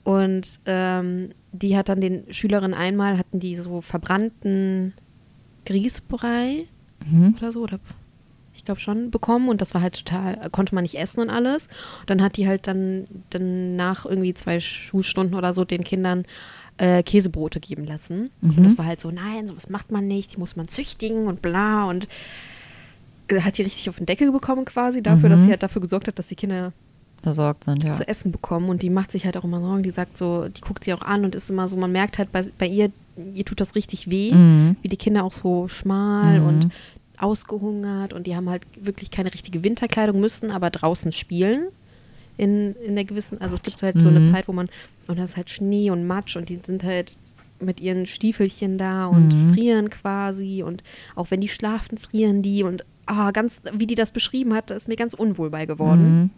und ähm, die hat dann den Schülerinnen einmal, hatten die so verbrannten Grießbrei Mhm. oder so, oder ich glaube schon, bekommen und das war halt total, konnte man nicht essen und alles. Und dann hat die halt dann, dann nach irgendwie zwei Schulstunden oder so den Kindern äh, Käsebrote geben lassen. Mhm. Und das war halt so, nein, sowas macht man nicht, die muss man züchtigen und bla und äh, hat die richtig auf den Deckel bekommen quasi dafür, Mhm. dass sie halt dafür gesorgt hat, dass die Kinder Versorgt sind, ja. zu essen bekommen und die macht sich halt auch immer Sorgen, die sagt so, die guckt sie auch an und ist immer so, man merkt halt bei, bei ihr, ihr tut das richtig weh, Mhm. wie die Kinder auch so schmal Mhm. und ausgehungert und die haben halt wirklich keine richtige Winterkleidung, müssten aber draußen spielen in, in der gewissen, also es gibt halt so eine Mhm. Zeit, wo man, und da ist halt Schnee und Matsch und die sind halt mit ihren Stiefelchen da und Mhm. frieren quasi und auch wenn die schlafen, frieren die und ah, ganz, wie die das beschrieben hat, ist mir ganz unwohl bei geworden.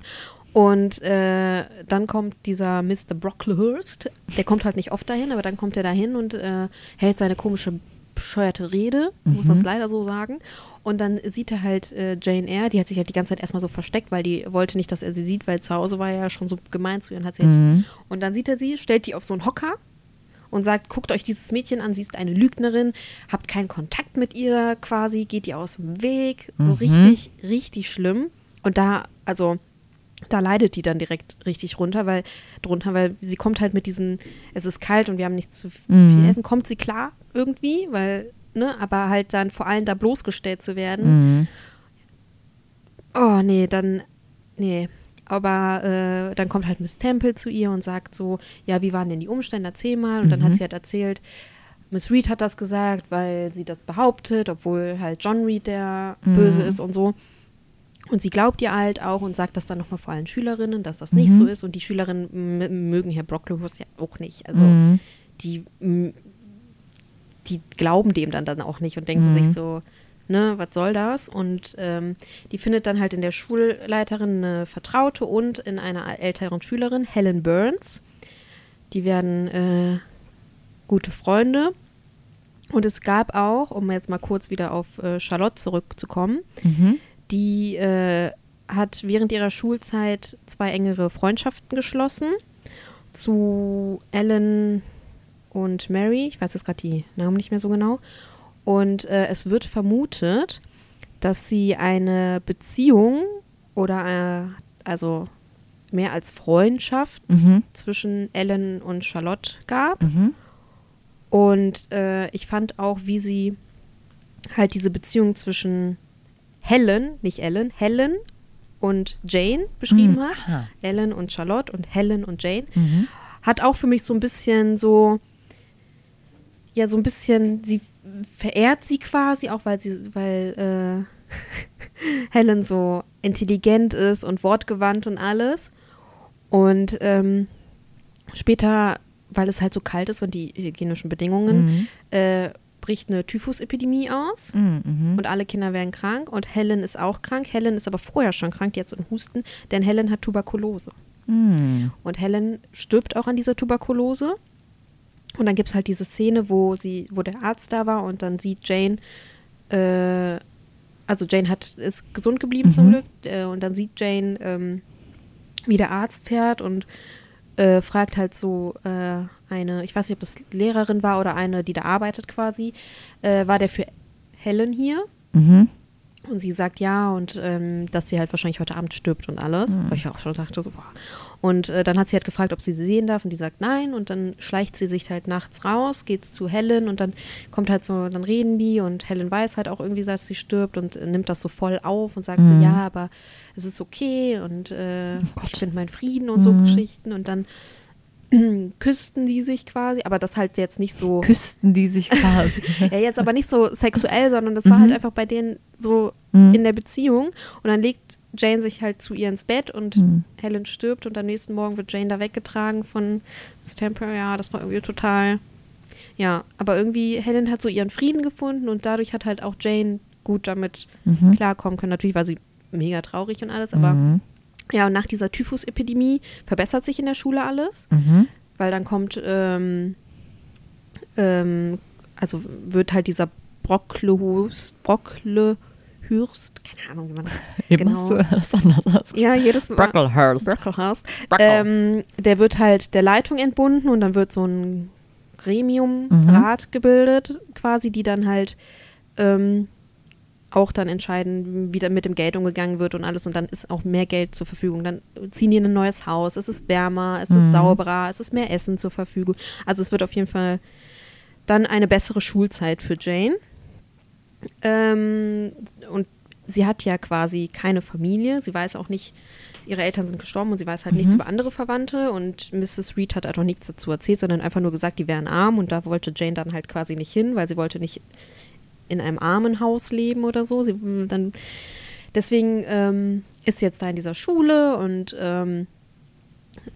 Mhm. Und äh, dann kommt dieser Mr. Brocklehurst, der kommt halt nicht oft dahin, aber dann kommt er dahin und äh, hält seine komische, bescheuerte Rede, muss das leider so sagen. Und dann sieht er halt äh, Jane Eyre, die hat sich halt die ganze Zeit erstmal so versteckt, weil die wollte nicht, dass er sie sieht, weil zu Hause war er ja schon so gemein zu ihr und hat sie jetzt. Mhm. Und dann sieht er sie, stellt die auf so einen Hocker und sagt, guckt euch dieses Mädchen an, sie ist eine Lügnerin, habt keinen Kontakt mit ihr quasi, geht ihr aus dem Weg. So Mhm. richtig, richtig schlimm. Und da, also, da leidet die dann direkt richtig runter, weil drunter, weil sie kommt halt mit diesen, es ist kalt und wir haben nichts zu viel Mhm. essen, kommt sie klar irgendwie, weil, ne, aber halt dann vor allem da bloßgestellt zu werden. Mhm. Oh, nee, dann, nee. Aber äh, dann kommt halt Miss Temple zu ihr und sagt so, ja, wie waren denn die Umstände, erzähl mal. Und dann hat Mhm. sie halt erzählt, Miss Reed hat das gesagt, weil sie das behauptet, obwohl halt John Reed der Mhm. Böse ist und so. Und sie glaubt ihr halt auch und sagt das dann nochmal vor allen Schülerinnen, dass das nicht Mhm. so ist. Und die Schülerinnen mögen Herr Brocklehurst ja auch nicht. Also Mhm. die, die glauben dem dann, dann auch nicht und denken Mhm. sich so, ne, was soll das? Und ähm, die findet dann halt in der Schulleiterin eine Vertraute und in einer älteren Schülerin, Helen Burns. Die werden äh, gute Freunde. Und es gab auch, um jetzt mal kurz wieder auf äh, Charlotte zurückzukommen, Mhm. Die äh, hat während ihrer Schulzeit zwei engere Freundschaften geschlossen zu Ellen und Mary. Ich weiß jetzt gerade die Namen nicht mehr so genau. Und äh, es wird vermutet, dass sie eine Beziehung oder äh, also mehr als Freundschaft Mhm. zwischen Ellen und Charlotte gab. Mhm. Und äh, ich fand auch, wie sie halt diese Beziehung zwischen Helen, nicht Ellen, Helen und Jane beschrieben Mhm. hat. Aha. Ellen und Charlotte und Helen und Jane. Mhm. Hat auch für mich so ein bisschen so, ja, so ein bisschen, sie verehrt sie quasi, auch weil sie, weil äh, <laughs> Helen so intelligent ist und wortgewandt und alles. Und ähm, später, weil es halt so kalt ist und die hygienischen Bedingungen, Mhm. äh, bricht eine Typhusepidemie aus Mhm. Mhm. und alle Kinder werden krank und Helen ist auch krank. Helen ist aber vorher schon krank, die hat so einen Husten, denn Helen hat Tuberkulose. Mhm. Und Helen stirbt auch an dieser Tuberkulose. Und dann gibt es halt diese Szene, wo sie, wo der Arzt da war und dann sieht Jane, äh, also Jane hat, ist gesund geblieben zum Mhm. Glück, äh, und dann sieht Jane, ähm, wie der Arzt fährt und äh, fragt halt so äh, eine, ich weiß nicht, ob das Lehrerin war oder eine, die da arbeitet quasi, äh, war der für Helen hier? Mhm. Und sie sagt ja und ähm, dass sie halt wahrscheinlich heute Abend stirbt und alles. Weil ich auch schon dachte so, boah. Und äh, dann hat sie halt gefragt, ob sie sie sehen darf und die sagt nein. Und dann schleicht sie sich halt nachts raus, geht zu Helen und dann kommt halt so, dann reden die und Helen weiß halt auch irgendwie, dass sie stirbt und äh, nimmt das so voll auf und sagt so, Mhm. ja, aber es ist okay und äh, ich finde meinen Frieden und so Mhm. Geschichten. Und dann <clears throat> küssten die sich quasi, aber das halt jetzt nicht so. <laughs> Küssten die sich quasi. <laughs> Ja, jetzt aber nicht so sexuell, sondern das war Mhm. halt einfach bei denen so Mhm. in der Beziehung. Und dann legt Jane sich halt zu ihr ins Bett und Mhm. Helen stirbt und am nächsten Morgen wird Jane da weggetragen von Miss Temple. Ja, das war irgendwie total. Ja, aber irgendwie Helen hat so ihren Frieden gefunden und dadurch hat halt auch Jane gut damit Mhm. klarkommen können. Natürlich war sie mega traurig und alles, aber Mhm. Ja, und nach dieser Typhus-Epidemie verbessert sich in der Schule alles Mhm. weil dann kommt, ähm, ähm, also wird halt dieser Brocklehurst, Brocklehurst, keine Ahnung, wie man das <laughs> Eben genau. hast du das anders ausgesprochen. Ja, jedes Mal. Brocklehurst. Brocklehurst. Brockle. Ähm, der wird halt der Leitung entbunden und dann wird so ein Gremium, Mhm. Rat gebildet, quasi, die dann halt ähm, auch dann entscheiden, wie da mit dem Geld umgegangen wird und alles. Und dann ist auch mehr Geld zur Verfügung. Dann ziehen die in ein neues Haus, es ist wärmer, es ist Mhm. sauberer, es ist mehr Essen zur Verfügung. Also es wird auf jeden Fall dann eine bessere Schulzeit für Jane. Ähm, und sie hat ja quasi keine Familie. Sie weiß auch nicht, ihre Eltern sind gestorben und sie weiß halt nichts Mhm. über andere Verwandte. Und Mrs. Reed hat halt auch nichts dazu erzählt, sondern einfach nur gesagt, die wären arm. Und da wollte Jane dann halt quasi nicht hin, weil sie wollte nicht in einem Armenhaus leben oder so. Sie, dann, deswegen ähm, ist sie jetzt da in dieser Schule und ähm,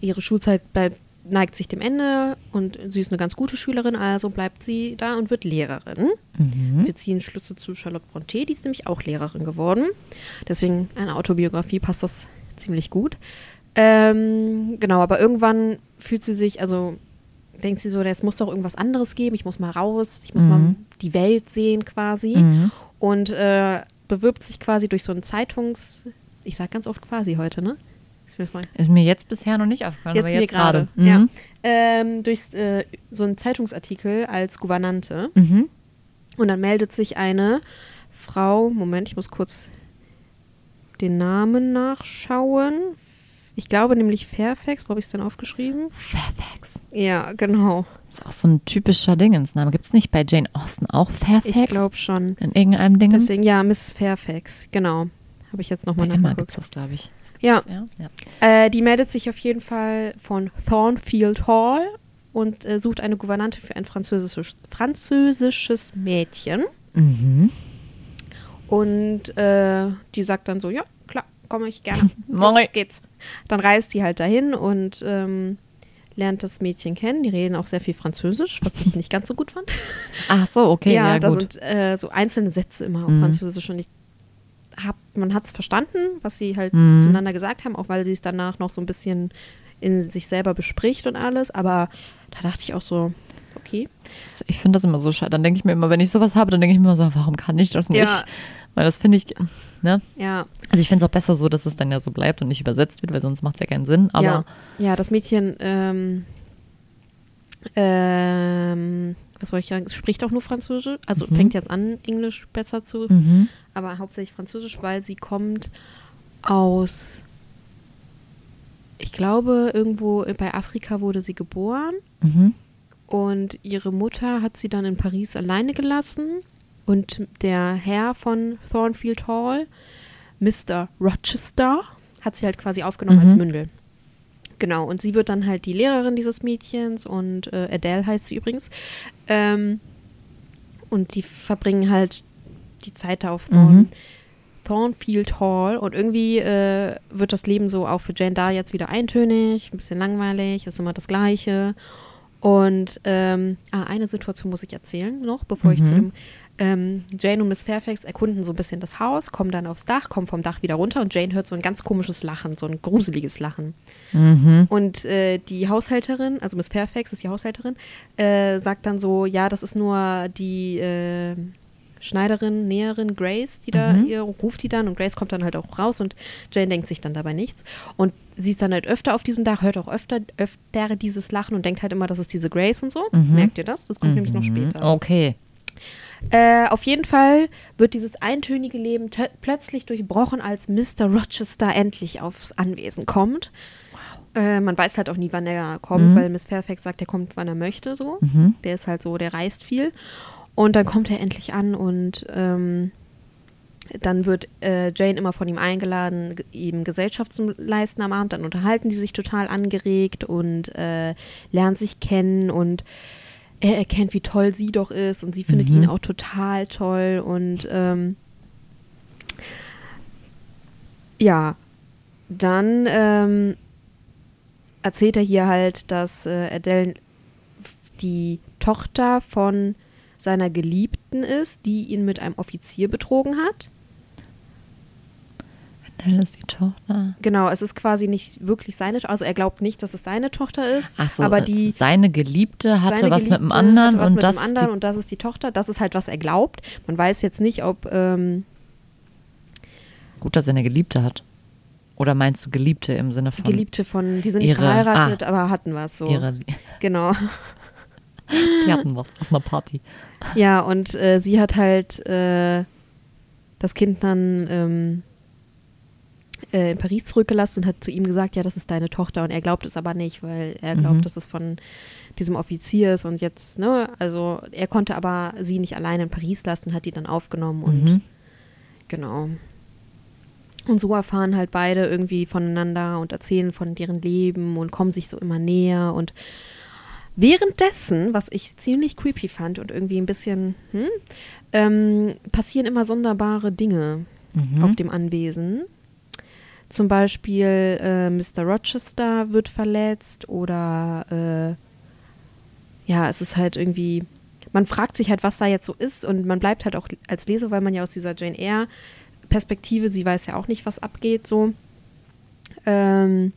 ihre Schulzeit bleibt, neigt sich dem Ende und sie ist eine ganz gute Schülerin, also bleibt sie da und wird Lehrerin. Mhm. Wir ziehen Schlüsse zu Charlotte Brontë, die ist nämlich auch Lehrerin geworden. Deswegen eine Autobiografie passt das ziemlich gut. Ähm, genau, aber irgendwann fühlt sie sich, also denkt sie so, es muss doch irgendwas anderes geben, ich muss mal raus, ich muss Mhm. mal die Welt sehen quasi. Mhm. Und äh, bewirbt sich quasi durch so ein Zeitungs... Ich sag ganz oft quasi heute, ne? Ist mir Ist mir jetzt bisher noch nicht aufgefallen, Jetzt aber jetzt gerade. gerade. Ja. Mhm. Ähm, durch äh, so einen Zeitungsartikel als Gouvernante. Mhm. Und dann meldet sich eine Frau, Moment, ich muss kurz den Namen nachschauen. Ich glaube nämlich Fairfax, wo habe ich es denn aufgeschrieben? Fairfax. Ja, genau. Ist auch so ein typischer Dingensname. Gibt es nicht bei Jane Austen auch Fairfax? Ich glaube schon. In irgendeinem? Deswegen, ja, Miss Fairfax, genau. Habe ich jetzt nochmal Emma gibt es nachgeguckt. das, glaube ich. Ja, Ja. ja. äh, die meldet sich auf jeden Fall von Thornfield Hall und äh, sucht eine Gouvernante für ein französisches, französisches Mädchen. Mhm. Und äh, die sagt dann so, ja, komme ich gerne. <laughs> Los geht's. Dann reist die halt dahin und ähm, lernt das Mädchen kennen. Die reden auch sehr viel Französisch, was ich <laughs> nicht ganz so gut fand. Ach so, okay, ja, da gut. sind äh, so einzelne Sätze immer auf Mhm. Französisch und ich hab, man hat es verstanden, was sie halt Mhm. zueinander gesagt haben, auch weil sie es danach noch so ein bisschen in sich selber bespricht und alles. Aber da dachte ich auch so, okay. Ich finde das immer so schade. Dann denke ich mir immer, wenn ich sowas habe, dann denke ich mir immer so, warum kann ich das nicht? Ja. Weil das finde ich, ne? Ja, Also ich finde es auch besser so, dass es dann ja so bleibt und nicht übersetzt wird, weil sonst macht es ja keinen Sinn. Aber ja, ja, das Mädchen, ähm, ähm, was soll ich sagen, spricht auch nur Französisch. Also Mhm. fängt jetzt an, Englisch besser zu, Mhm. aber hauptsächlich Französisch, weil sie kommt aus, ich glaube, irgendwo bei Afrika wurde sie geboren Mhm. und ihre Mutter hat sie dann in Paris alleine gelassen und der Herr von Thornfield Hall, Mr. Rochester, hat sie halt quasi aufgenommen Mhm. als Mündel. Genau, und sie wird dann halt die Lehrerin dieses Mädchens und äh, Adele heißt sie übrigens. Ähm, und die verbringen halt die Zeit da auf Thorn, Mhm. Thornfield Hall und irgendwie äh, wird das Leben so auch für Jane da jetzt wieder eintönig, ein bisschen langweilig, ist immer das Gleiche. Und ähm, ah, eine Situation muss ich erzählen noch, bevor ich Mhm. zu dem ähm, Jane und Miss Fairfax erkunden so ein bisschen das Haus, kommen dann aufs Dach, kommen vom Dach wieder runter und Jane hört so ein ganz komisches Lachen, so ein gruseliges Lachen. Mhm. Und äh, die Haushälterin, also Miss Fairfax ist die Haushälterin, äh, sagt dann so, ja, das ist nur die äh, Schneiderin, Näherin Grace, die da Mhm. ihr ruft die dann und Grace kommt dann halt auch raus und Jane denkt sich dann dabei nichts. Und sie ist dann halt öfter auf diesem Dach, hört auch öfter, öfter dieses Lachen und denkt halt immer, das ist diese Grace und so. Mhm. Merkt ihr das? Das kommt nämlich noch Mhm. später. Okay. Äh, auf jeden Fall wird dieses eintönige Leben plötzlich durchbrochen, als Mr. Rochester endlich aufs Anwesen kommt. Äh, man weiß halt auch nie, wann er kommt, Mhm. weil Miss Fairfax sagt, er kommt, wann er möchte. So, Mhm. der ist halt so, der reist viel. Und dann kommt er endlich an und ähm, dann wird äh, Jane immer von ihm eingeladen, ge- ihm Gesellschaft zu leisten am Abend. Dann unterhalten die sich total angeregt und äh, lernen sich kennen und er erkennt, wie toll sie doch ist und sie findet Mhm. ihn auch total toll und ähm, ja, dann ähm, erzählt er hier halt, dass äh, Adele die Tochter von seiner Geliebten ist, die ihn mit einem Offizier betrogen hat. Adele ist die Tochter. Genau, es ist quasi nicht wirklich seine Tochter, also er glaubt nicht, dass es seine Tochter ist, Ach so, aber äh, die seine Geliebte hatte seine was mit dem Geliebte anderen und mit das dem anderen die, und das ist die Tochter. Das ist halt, was er glaubt. Man weiß jetzt nicht, ob ähm, gut, dass er eine Geliebte hat. Oder meinst du Geliebte im Sinne von Geliebte von, die sind nicht ihre- verheiratet, ah. aber hatten was so. ihre, Genau. <laughs> die hatten was auf einer Party. Ja, und äh, sie hat halt äh, das Kind dann ähm, äh, in Paris zurückgelassen und hat zu ihm gesagt, ja, das ist deine Tochter. Und er glaubt es aber nicht, weil er glaubt, Mhm. dass es von diesem Offizier ist. Und jetzt, ne, also er konnte aber sie nicht alleine in Paris lassen, hat die dann aufgenommen und Mhm. Genau. Und so erfahren halt beide irgendwie voneinander und erzählen von deren Leben und kommen sich so immer näher. Und währenddessen, was ich ziemlich creepy fand und irgendwie ein bisschen, hm, ähm, passieren immer sonderbare Dinge Mhm. auf dem Anwesen. Zum Beispiel äh, Mr. Rochester wird verletzt oder äh, ja, es ist halt irgendwie, man fragt sich halt, was da jetzt so ist und man bleibt halt auch als Leser, weil man ja aus dieser Jane Eyre Perspektive, sie weiß ja auch nicht, was abgeht, so. Ähm,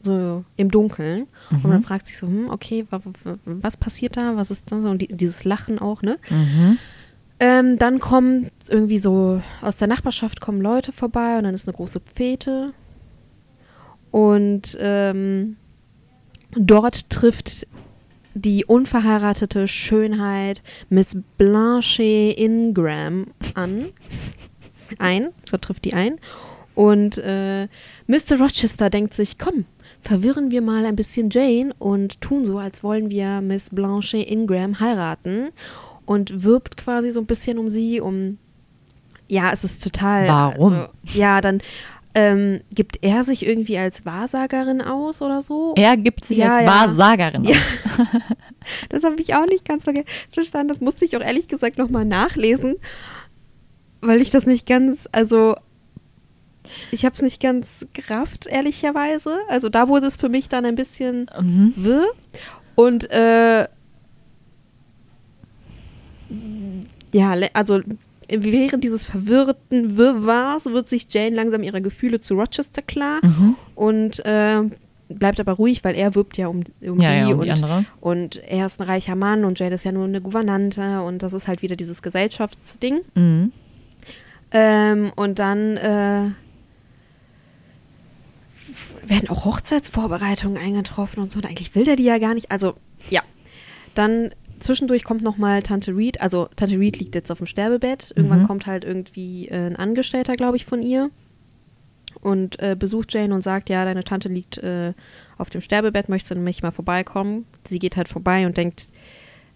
so im Dunkeln. Und man fragt sich so, hm, okay, wa- wa- was passiert da? Was ist da so? Und die, dieses Lachen auch, ne? Mhm. Ähm, dann kommt irgendwie so aus der Nachbarschaft kommen Leute vorbei und dann ist eine große Fete. Und ähm, dort trifft die unverheiratete Schönheit Miss Blanche Ingram an. Ein, dort trifft die ein. Und äh, Mr. Rochester denkt sich, komm, verwirren wir mal ein bisschen Jane und tun so, als wollen wir Miss Blanche Ingram heiraten und wirbt quasi so ein bisschen um sie, um ja, es ist total. Warum? Also, ja, dann ähm, gibt er sich irgendwie als Wahrsagerin aus oder so. Er gibt sich Ja, als ja. Wahrsagerin Ja. aus. <laughs> Das habe ich auch nicht ganz verstanden. Das musste ich auch ehrlich gesagt nochmal nachlesen, weil ich das nicht ganz, also ich habe es nicht ganz gerafft, ehrlicherweise. Also da wurde es für mich dann ein bisschen Mhm. wirr. Und äh, ja, also während dieses verwirrten Wirrwarrs wird sich Jane langsam ihrer Gefühle zu Rochester klar Mhm. und äh, bleibt aber ruhig, weil er wirbt ja um, um Ja, die, ja, um und, die andere. und er ist ein reicher Mann und Jane ist ja nur eine Gouvernante und das ist halt wieder dieses Gesellschaftsding. Mhm. Ähm, und dann äh, werden auch Hochzeitsvorbereitungen eingetroffen und so. Und eigentlich will der die ja gar nicht. Also, ja. Dann zwischendurch kommt noch mal Tante Reed. Also, Tante Reed liegt jetzt auf dem Sterbebett. Irgendwann Mhm. kommt halt irgendwie äh, ein Angestellter, glaube ich, von ihr und äh, besucht Jane und sagt, ja, deine Tante liegt äh, auf dem Sterbebett, möchtest du nämlich mal vorbeikommen? Sie geht halt vorbei und denkt,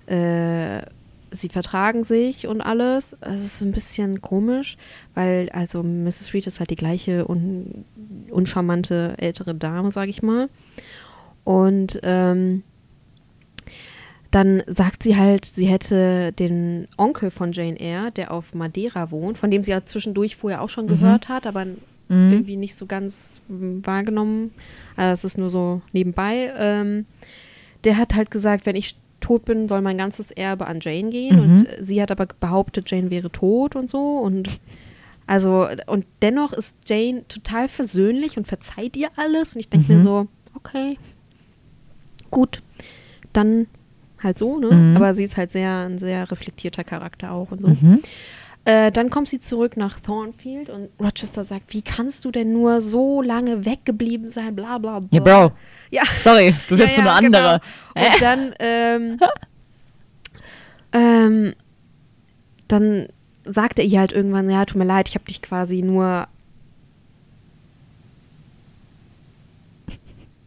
äh, sie vertragen sich und alles. Es ist ein bisschen komisch, weil also Mrs. Reed ist halt die gleiche un uncharmante ältere Dame, sage ich mal. Und ähm, dann sagt sie halt, sie hätte den Onkel von Jane Eyre, der auf Madeira wohnt, von dem sie ja zwischendurch vorher auch schon gehört hat, aber Mhm. irgendwie nicht so ganz mm, wahrgenommen. Also es ist nur so nebenbei. Ähm, der hat halt gesagt, wenn ich tot bin, soll mein ganzes Erbe an Jane gehen. Mhm. Und sie hat aber behauptet, Jane wäre tot und so. Und also, und dennoch ist Jane total versöhnlich und verzeiht ihr alles. Und ich denke Mhm. mir so, okay, gut, dann halt so, ne? Mhm. Aber sie ist halt sehr, ein sehr reflektierter Charakter auch und so. Mhm. Äh, dann kommt sie zurück nach Thornfield und Rochester sagt, wie kannst du denn nur so lange weggeblieben sein, bla bla bla. Ja, Bro. Ja, Sorry, <laughs> du ja, willst so ja, eine andere. Genau. Und dann, ähm, <laughs> ähm, dann sagt er ihr halt irgendwann, ja, tut mir leid, ich habe dich quasi nur. <laughs>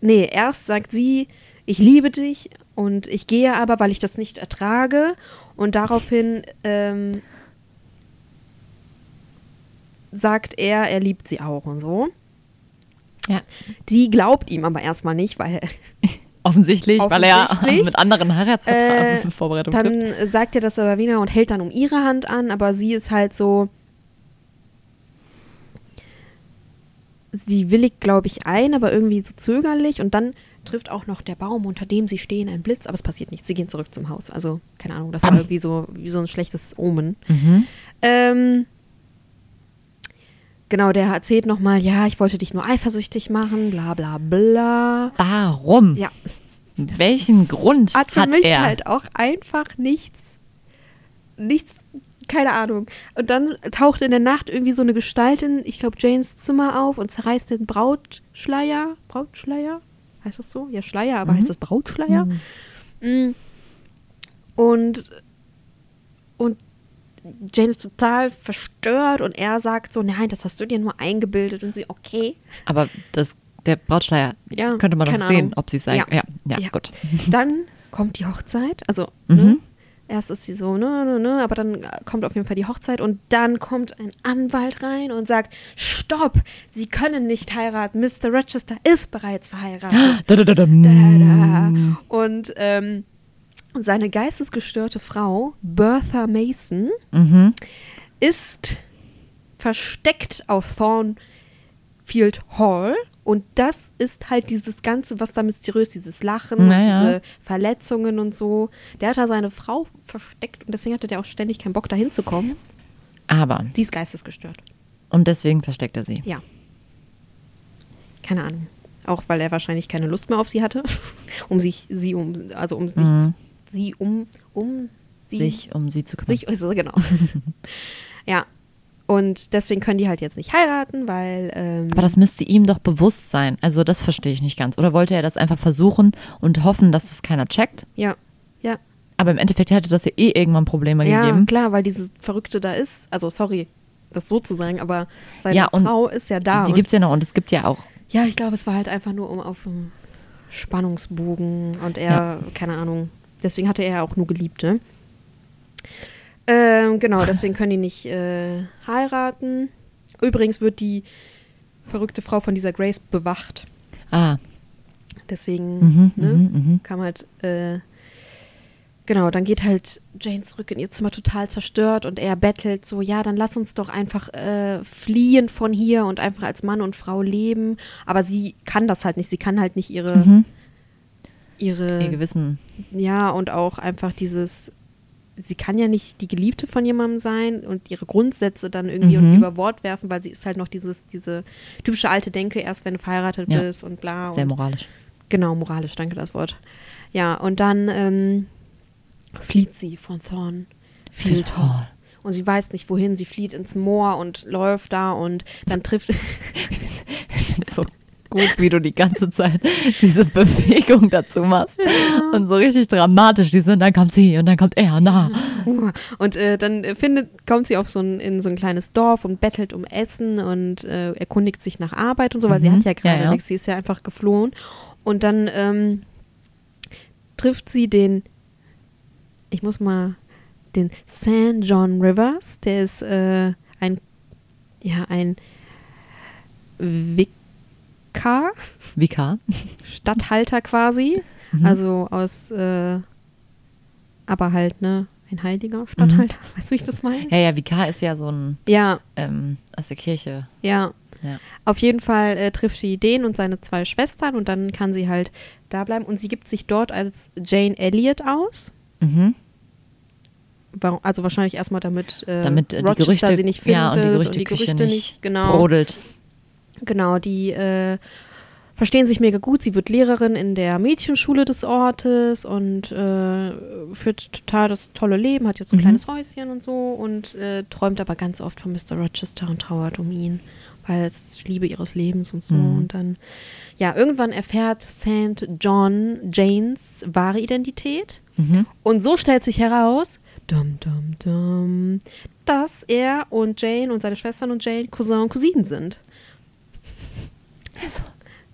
Nee, erst sagt sie, ich liebe dich und ich gehe aber, weil ich das nicht ertrage. Und daraufhin ähm, sagt er, er liebt sie auch und so. Ja. Die glaubt ihm aber erstmal nicht, weil <laughs> Offensichtlich, weil er Offensichtlich. mit anderen Heiratsverträgen Äh, <laughs> Vorbereitung trifft. dann äh, sagt er das aber wieder und hält dann um ihre Hand an, aber sie ist halt so. Sie willigt, glaube ich, ein, aber irgendwie so zögerlich und dann trifft auch noch der Baum, unter dem sie stehen, ein Blitz, aber es passiert nichts. Sie gehen zurück zum Haus. Also, keine Ahnung, das war irgendwie so, wie so ein schlechtes Omen. Mhm. Ähm, genau, der erzählt nochmal, ja, ich wollte dich nur eifersüchtig machen, bla bla bla. Warum? Ja, <laughs> Welchen Grund hat hat, für mich er? halt auch einfach nichts, nichts, keine Ahnung. Und dann taucht in der Nacht irgendwie so eine Gestalt in, ich glaube, Janes Zimmer auf und zerreißt den Brautschleier. Brautschleier? Heißt das so? Ja, Schleier, aber Mhm. heißt das Brautschleier? Mhm. Mm. Und, und Jane ist total verstört und er sagt so, nein, das hast du dir nur eingebildet und sie, okay. Aber das, der Brautschleier Ja, könnte man doch keine sehen, Ahnung. ob sie es. Ja. Ja. Ja, Ja. gut. Dann kommt die Hochzeit, also Mhm. ne, erst ist sie so, ne, ne, ne, aber dann kommt auf jeden Fall die Hochzeit und dann kommt ein Anwalt rein und sagt, stopp, Sie können nicht heiraten, Mr. Rochester ist bereits verheiratet. <gasps> Da, da, da, da. Da, da. Und ähm, seine geistesgestörte Frau, Bertha Mason, Mhm. ist versteckt auf Thornfield Hall. Und das ist halt dieses Ganze, was da mysteriös, dieses Lachen, Naja. diese Verletzungen und so. Der hat da seine Frau versteckt und deswegen hatte der auch ständig keinen Bock, da hinzukommen. Aber, Sie ist geistesgestört. und deswegen versteckt er sie. Ja. Keine Ahnung. Auch weil er wahrscheinlich keine Lust mehr auf sie hatte. <laughs> um sich, sie um, also um sich, Mhm. sie um, um sie, Sich um sie zu kümmern. sich, also genau. <laughs> ja. Und deswegen können die halt jetzt nicht heiraten, weil. Ähm, Aber das müsste ihm doch bewusst sein. Also das verstehe ich nicht ganz. Oder wollte er das einfach versuchen und hoffen, dass es keiner checkt? ja, ja. Aber im Endeffekt hätte das ja eh irgendwann Probleme Ja, gegeben. klar, weil diese Verrückte da ist. Also, sorry, das so zu sagen, aber seine Ja, und Frau ist ja da. Die und- gibt es ja noch und es gibt ja auch. Ja, ich glaube, es war halt einfach nur um auf dem Spannungsbogen und er, keine Ahnung, deswegen hatte er ja auch nur geliebt, ne? Ähm, genau, deswegen können die nicht äh, heiraten. Übrigens wird die verrückte Frau von dieser Grace bewacht. Ah, Deswegen mhm, ne, mhm, mhm. kam halt, äh, genau, dann geht halt Jane zurück in ihr Zimmer total zerstört und er bettelt so, ja, dann lass uns doch einfach äh, fliehen von hier und einfach als Mann und Frau leben. Aber sie kann das halt nicht, sie kann halt nicht ihre, Mhm. ihre, Ihr Gewissen. ja, und auch einfach dieses, sie kann ja nicht die Geliebte von jemandem sein und ihre Grundsätze dann irgendwie Mhm. über Bord werfen, weil sie ist halt noch dieses, diese typische alte Denke, erst wenn du verheiratet Ja. bist und bla. Sehr und, moralisch. Genau, moralisch, danke das Wort. Ja, und dann ähm, flieht sie von Thornfield Hall. Und sie weiß nicht wohin, sie flieht ins Moor und läuft da und dann trifft. <laughs> so gut, wie du die ganze Zeit <laughs> diese Bewegung dazu machst. Und so richtig dramatisch. Diese, und dann kommt sie und dann kommt er. Na. und äh, dann findet, kommt sie auf so ein, in so ein kleines Dorf und bettelt um Essen und äh, erkundigt sich nach Arbeit und so, weil sie Mhm. hat ja gerade Ja, ja. nichts, sie ist ja einfach geflohen. Und dann ähm, trifft sie den, ich muss mal, den St. John Rivers, der ist äh, ein, ja, ein Vikar, Vikar. Statthalter quasi, Mhm. also aus, äh, aber halt, ne, ein heiliger Statthalter, weißt du, wie ich das meine? Ja, ja, Vikar ist ja so ein Ja, ähm, aus der Kirche. ja. Ja. Auf jeden Fall äh, trifft sie den und seine zwei Schwestern und dann kann sie halt da bleiben und sie gibt sich dort als Jane Elliot aus. Mhm. Also wahrscheinlich erstmal damit, äh, Damit äh, die Rochester Gerüchte, sie nicht findet ja, und die Gerüchteküche Gerüchte nicht genau. brodelt. Genau, die äh, verstehen sich mega gut. Sie wird Lehrerin in der Mädchenschule des Ortes und äh, führt total das tolle Leben, hat jetzt ein Mhm. kleines Häuschen und so und äh, träumt aber ganz oft von Mr. Rochester und trauert um ihn, weil es Liebe ihres Lebens und so. Mhm. Und dann, ja, irgendwann erfährt St. John Janes wahre Identität. Mhm. Und so stellt sich heraus, dum, dum, dum, dass er und Jane und seine Schwestern und Jane Cousin und Cousinen sind. Also,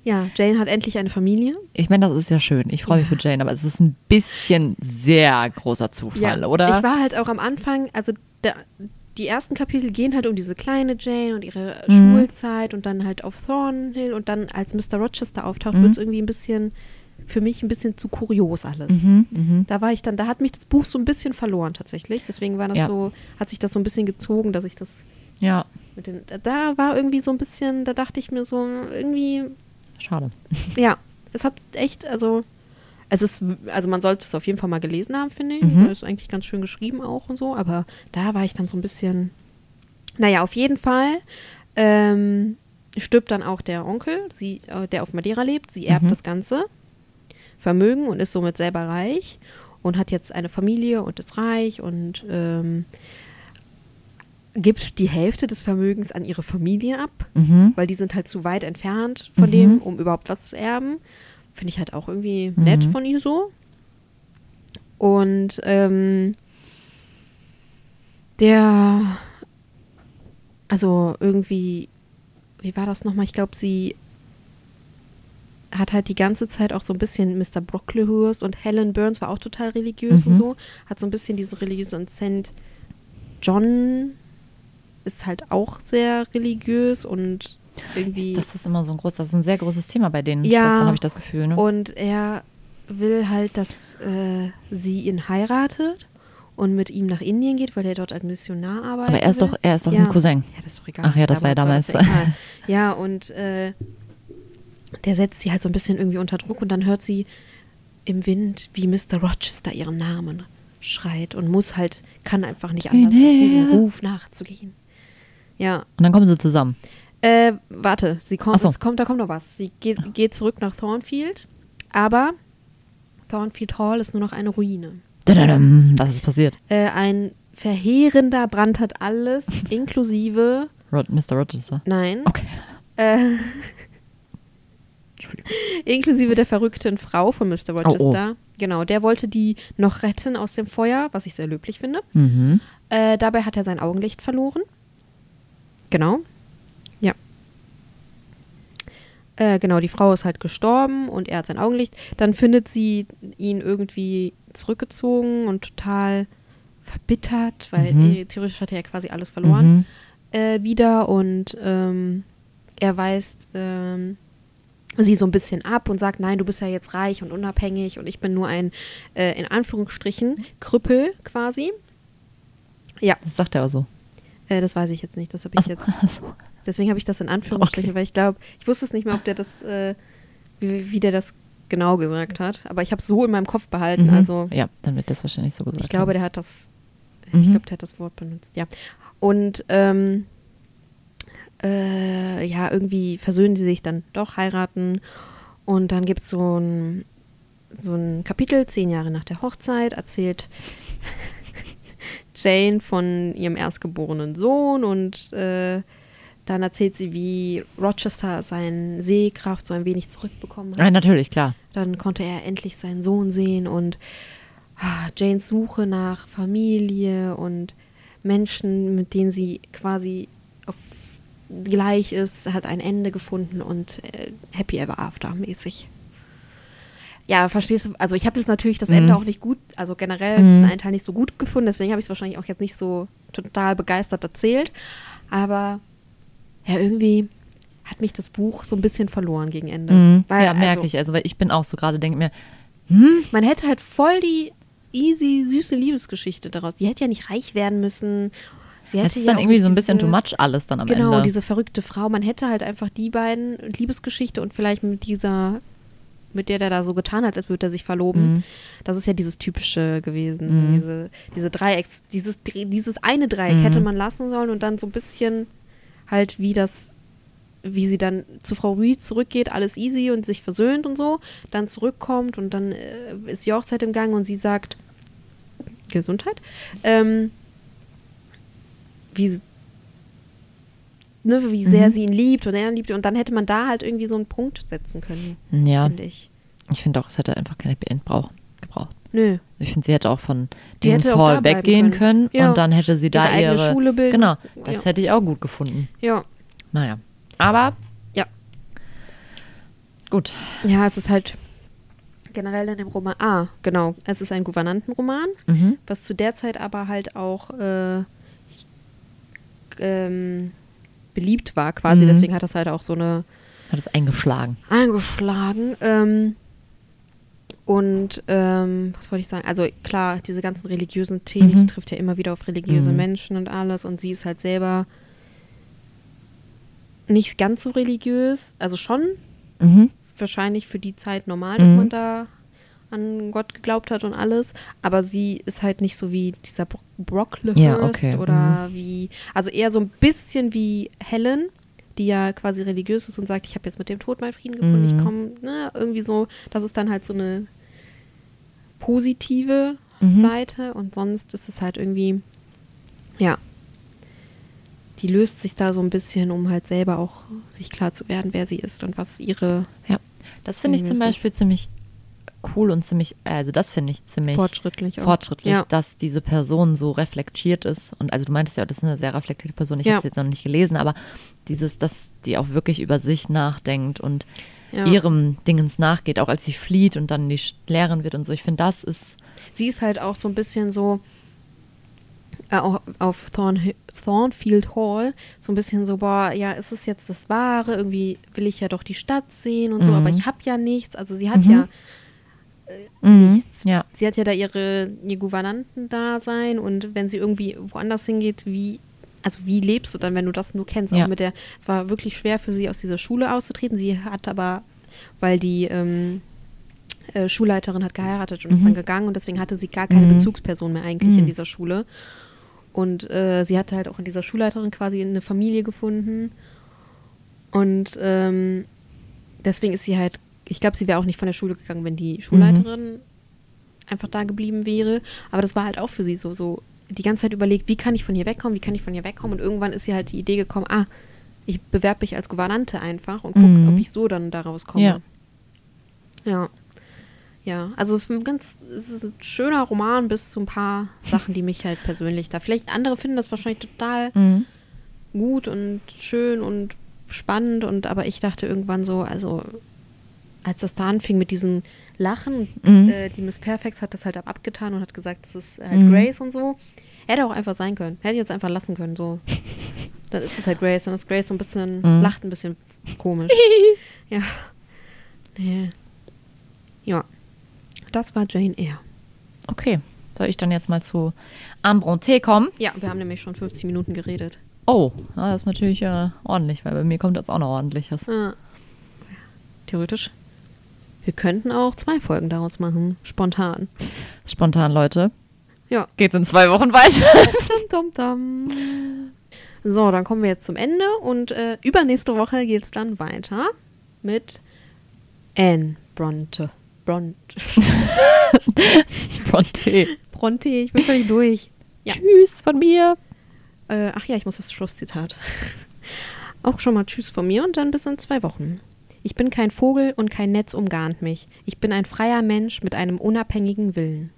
Ja, Jane hat endlich eine Familie. ich meine, das ist ja schön. Ich freue mich Ja. für Jane, aber es ist ein bisschen sehr großer Zufall, oder? Ich war halt auch am Anfang, also der, die ersten Kapitel gehen halt um diese kleine Jane und ihre Mhm. Schulzeit und dann halt auf Thornhill und dann als Mr. Rochester auftaucht, Mhm. wird es irgendwie ein bisschen, für mich ein bisschen zu kurios alles. mhm, mhm. Da war ich dann, da hat mich das Buch so ein bisschen verloren tatsächlich. Deswegen war das Ja. so, hat sich das so ein bisschen gezogen, dass ich das Ja, mit den, da- war irgendwie so ein bisschen, da dachte ich mir so, irgendwie, schade. <laughs> ja, es hat echt, also, es ist, also man sollte es auf jeden Fall mal gelesen haben, finde ich. Mhm. Ist eigentlich ganz schön geschrieben auch und so, aber da war ich dann so ein bisschen, naja, auf jeden Fall ähm, stirbt dann auch der Onkel, sie, äh, der auf Madeira lebt. Sie erbt Mhm. das ganze Vermögen und ist somit selber reich und hat jetzt eine Familie und ist reich und ähm, gibt die Hälfte des Vermögens an ihre Familie ab Mhm. weil die sind halt zu weit entfernt von Mhm. dem, um überhaupt was zu erben. Finde ich halt auch irgendwie nett Mhm. von ihr so. Und ähm, der, also irgendwie, wie war das nochmal? Ich glaube, sie hat halt die ganze Zeit auch so ein bisschen Mr. Brocklehurst und Helen Burns war auch total religiös und Mhm. so. Hat so ein bisschen diese religiöse und St. John ist halt auch sehr religiös und irgendwie. Das ist immer so ein großes, das ist ein sehr großes Thema bei den Ja. Schwestern, habe ich das Gefühl. Ne? Und er will halt, dass äh, sie ihn heiratet und mit ihm nach Indien geht, weil er dort als Missionar arbeitet. aber er ist doch, er ist doch ja. ein Cousin. Ja, das ist doch egal. Ach ja, das war ja damals. egal. ja, und äh, der setzt sie halt so ein bisschen irgendwie unter Druck und dann hört sie im Wind, wie Mr. Rochester ihren Namen schreit und muss halt, kann einfach nicht anders, als diesem. Ruf nachzugehen. Ja, Und dann kommen sie zusammen. Äh, warte, sie kommt, so. kommt, da kommt noch was. Sie geht, geht zurück nach Thornfield, aber Thornfield Hall ist nur noch eine Ruine. Was ist passiert? Äh, ein verheerender Brand hat alles, <laughs> inklusive, Rod Mr. Rochester. nein, Okay. äh, <laughs> inklusive der verrückten Frau von Mr. Oh, Rochester. Genau, der wollte die noch retten aus dem Feuer, was ich sehr löblich finde. Mhm. Äh, dabei hat er sein Augenlicht verloren. Genau. Ja. Äh, genau, die Frau ist halt gestorben und er hat sein Augenlicht. Dann findet sie ihn irgendwie zurückgezogen und total verbittert, weil Mhm. theoretisch hat er ja quasi alles verloren Mhm. äh, wieder und ähm, er weist ähm, sie so ein bisschen ab und sagt, nein, du bist ja jetzt reich und unabhängig und ich bin nur ein, äh, in Anführungsstrichen, Krüppel quasi. Ja, Das sagt er aber so. Äh, das weiß ich jetzt nicht, das habe ich Achso. jetzt, Achso. deswegen habe ich das in Anführungsstrichen, Okay. weil ich glaube, ich wusste es nicht mehr, ob der das, äh, wie, wie der das genau gesagt hat, aber ich habe es so in meinem Kopf behalten, Mhm. also Ja, dann wird das wahrscheinlich so gesagt. ich glaube, haben. der hat das, ich Mhm. glaube, der hat das Wort benutzt, ja. Und ähm, äh, ja, irgendwie versöhnen die sich dann doch, heiraten. Und dann gibt es so ein, so ein Kapitel, zehn Jahre nach der Hochzeit, erzählt Jane von ihrem erstgeborenen Sohn und äh, dann erzählt sie, wie Rochester seine Sehkraft so ein wenig zurückbekommen hat. Ja, natürlich, klar. Dann konnte er endlich seinen Sohn sehen und ah, Janes Suche nach Familie und Menschen, mit denen sie quasi gleich ist, hat ein Ende gefunden und äh, Happy Ever After mäßig. Ja, verstehst du? Also ich habe jetzt natürlich das Ende Mhm. auch nicht gut, also generell Mhm. diesen einen Teil nicht so gut gefunden, deswegen habe ich es wahrscheinlich auch jetzt nicht so total begeistert erzählt. Aber ja, irgendwie hat mich das Buch so ein bisschen verloren gegen Ende. Mhm. Weil, ja, merke also, ich. Also, weil ich bin auch so gerade, denke mir, hm, Man hätte halt voll die easy, süße Liebesgeschichte daraus. Die hätte ja nicht reich werden müssen. Sie hätte es ist ja dann irgendwie so ein bisschen too much alles dann am Genau, Ende. diese verrückte Frau. Man hätte halt einfach die beiden Liebesgeschichte und vielleicht mit dieser, mit der der da so getan hat, als würde er sich verloben. Mhm. Das ist ja dieses typische gewesen. Mhm. Diese, diese Dreiecks, dieses, dieses eine Dreieck Mhm. hätte man lassen sollen und dann so ein bisschen halt wie das, wie sie dann zu Frau Reed zurückgeht, alles easy und sich versöhnt und so, dann zurückkommt und dann äh, ist die Hochzeit im Gang und sie sagt Gesundheit. Ähm, wie, sie- ne, wie sehr Mhm. sie ihn liebt und er ihn liebt und dann hätte man da halt irgendwie so einen Punkt setzen können, ja, finde ich. ich finde auch, es hätte einfach kein Happy End brauch, gebraucht. Nö. Ich finde, sie hätte auch von da Hall weggehen können. können, Ja. und dann hätte sie da Ihre eigene ihre Schule bilden. Genau, das Ja. hätte ich auch gut gefunden. Ja. Naja, aber Ja. gut. Ja, es ist halt generell in dem Roman. Ah, genau. Es ist ein Gouvernantenroman, Mhm. was zu der Zeit aber halt auch äh, ähm, beliebt war quasi. Mhm. Deswegen hat das halt auch so eine Hat es eingeschlagen. eingeschlagen. Ähm, und ähm, was wollte ich sagen? Also klar, diese ganzen religiösen Themen, Mhm. das trifft ja immer wieder auf religiöse Mhm. Menschen und alles. Und sie ist halt selber nicht ganz so religiös. Also schon Mhm. wahrscheinlich für die Zeit normal, dass Mhm. man da an Gott geglaubt hat und alles. Aber sie ist halt nicht so wie dieser Bro Brocklehurst Ja, okay, mhm. oder wie, also eher so ein bisschen wie Helen, die ja quasi religiös ist und sagt, ich habe jetzt mit dem Tod meinen Frieden gefunden, Mhm. ich komme, ne, irgendwie so, das ist dann halt so eine positive Mhm. Seite und sonst ist es halt irgendwie, ja, die löst sich da so ein bisschen, um halt selber auch sich klar zu werden, wer sie ist und was ihre Ja, das finde ich zum. Beispiel ziemlich cool und ziemlich, also das finde ich ziemlich fortschrittlich auch. fortschrittlich, Ja. dass diese Person so reflektiert ist. Und also du meintest ja, das ist eine sehr reflektierte Person. Ich Ja. habe es jetzt noch nicht gelesen, aber dieses, dass die auch wirklich über sich nachdenkt und Ja. ihrem Dingens nachgeht, auch als sie flieht und dann die Lehrerin wird und so. Ich finde, das ist Sie ist halt auch so ein bisschen so äh, auch auf Thorn, Thornfield Hall so ein bisschen so, boah, ja, ist es jetzt das Wahre? Irgendwie will ich ja doch die Stadt sehen und so, Mhm. aber ich habe ja nichts. Also sie hat Mhm. ja mhm. ja. sie hat ja da ihre ihr Gouvernantendasein und wenn sie irgendwie woanders hingeht, wie also wie lebst du dann, wenn du das nur kennst? Ja. Auch mit der, es war wirklich schwer für sie aus dieser Schule auszutreten. Sie hat aber, weil die ähm, äh, Schulleiterin hat geheiratet und ist Mhm. dann gegangen und deswegen hatte sie gar keine Mhm. Bezugsperson mehr eigentlich in Mhm. dieser Schule. Und äh, sie hatte halt auch in dieser Schulleiterin quasi eine Familie gefunden. Und ähm, deswegen ist sie halt, ich glaube, sie wäre auch nicht von der Schule gegangen, wenn die Schulleiterin einfach da geblieben wäre. Aber das war halt auch für sie so, so die ganze Zeit überlegt, wie kann ich von hier wegkommen, wie kann ich von hier wegkommen. Und irgendwann ist sie halt die Idee gekommen, ah, ich bewerbe mich als Gouvernante einfach und gucke, Mhm. ob ich so dann daraus komme. Ja. Ja. Ja, also es ist ein ganz ist ein schöner Roman bis zu ein paar <laughs> Sachen, die mich halt persönlich da. Vielleicht andere finden das wahrscheinlich total Mhm. gut und schön und spannend und aber ich dachte irgendwann so, also als das da anfing mit diesem Lachen, Mhm. äh, die Miss Fairfax hat das halt ab- abgetan und hat gesagt, das ist halt Mhm. Grace und so. Hätte auch einfach sein können. Hätte jetzt einfach lassen können, so. <laughs> Dann ist es halt Grace, dann ist Grace so ein bisschen, Mhm. lacht ein bisschen komisch. <laughs> ja. Nee. Ja. Das war Jane Eyre. Okay. Soll ich dann jetzt mal zu Ambronté kommen? Ja, wir haben nämlich schon 50 Minuten geredet. Oh, ja, das ist natürlich äh, ordentlich, weil bei mir kommt jetzt auch noch ordentliches. Ah. Theoretisch. Wir könnten auch zwei Folgen daraus machen. Spontan. Spontan, Leute. Ja. Geht's in zwei Wochen weiter? Dum, dum. So, dann kommen wir jetzt zum Ende und äh, übernächste Woche geht es dann weiter mit Anne Bronte. Bronte. <laughs> Bronté. Bronte, ich bin völlig durch. Ja. Tschüss von mir. Äh, ach ja, ich muss das Schlusszitat. Auch schon mal Tschüss von mir und dann bis in zwei Wochen. Ich bin kein Vogel und kein Netz umgarnt mich. Ich bin ein freier Mensch mit einem unabhängigen Willen.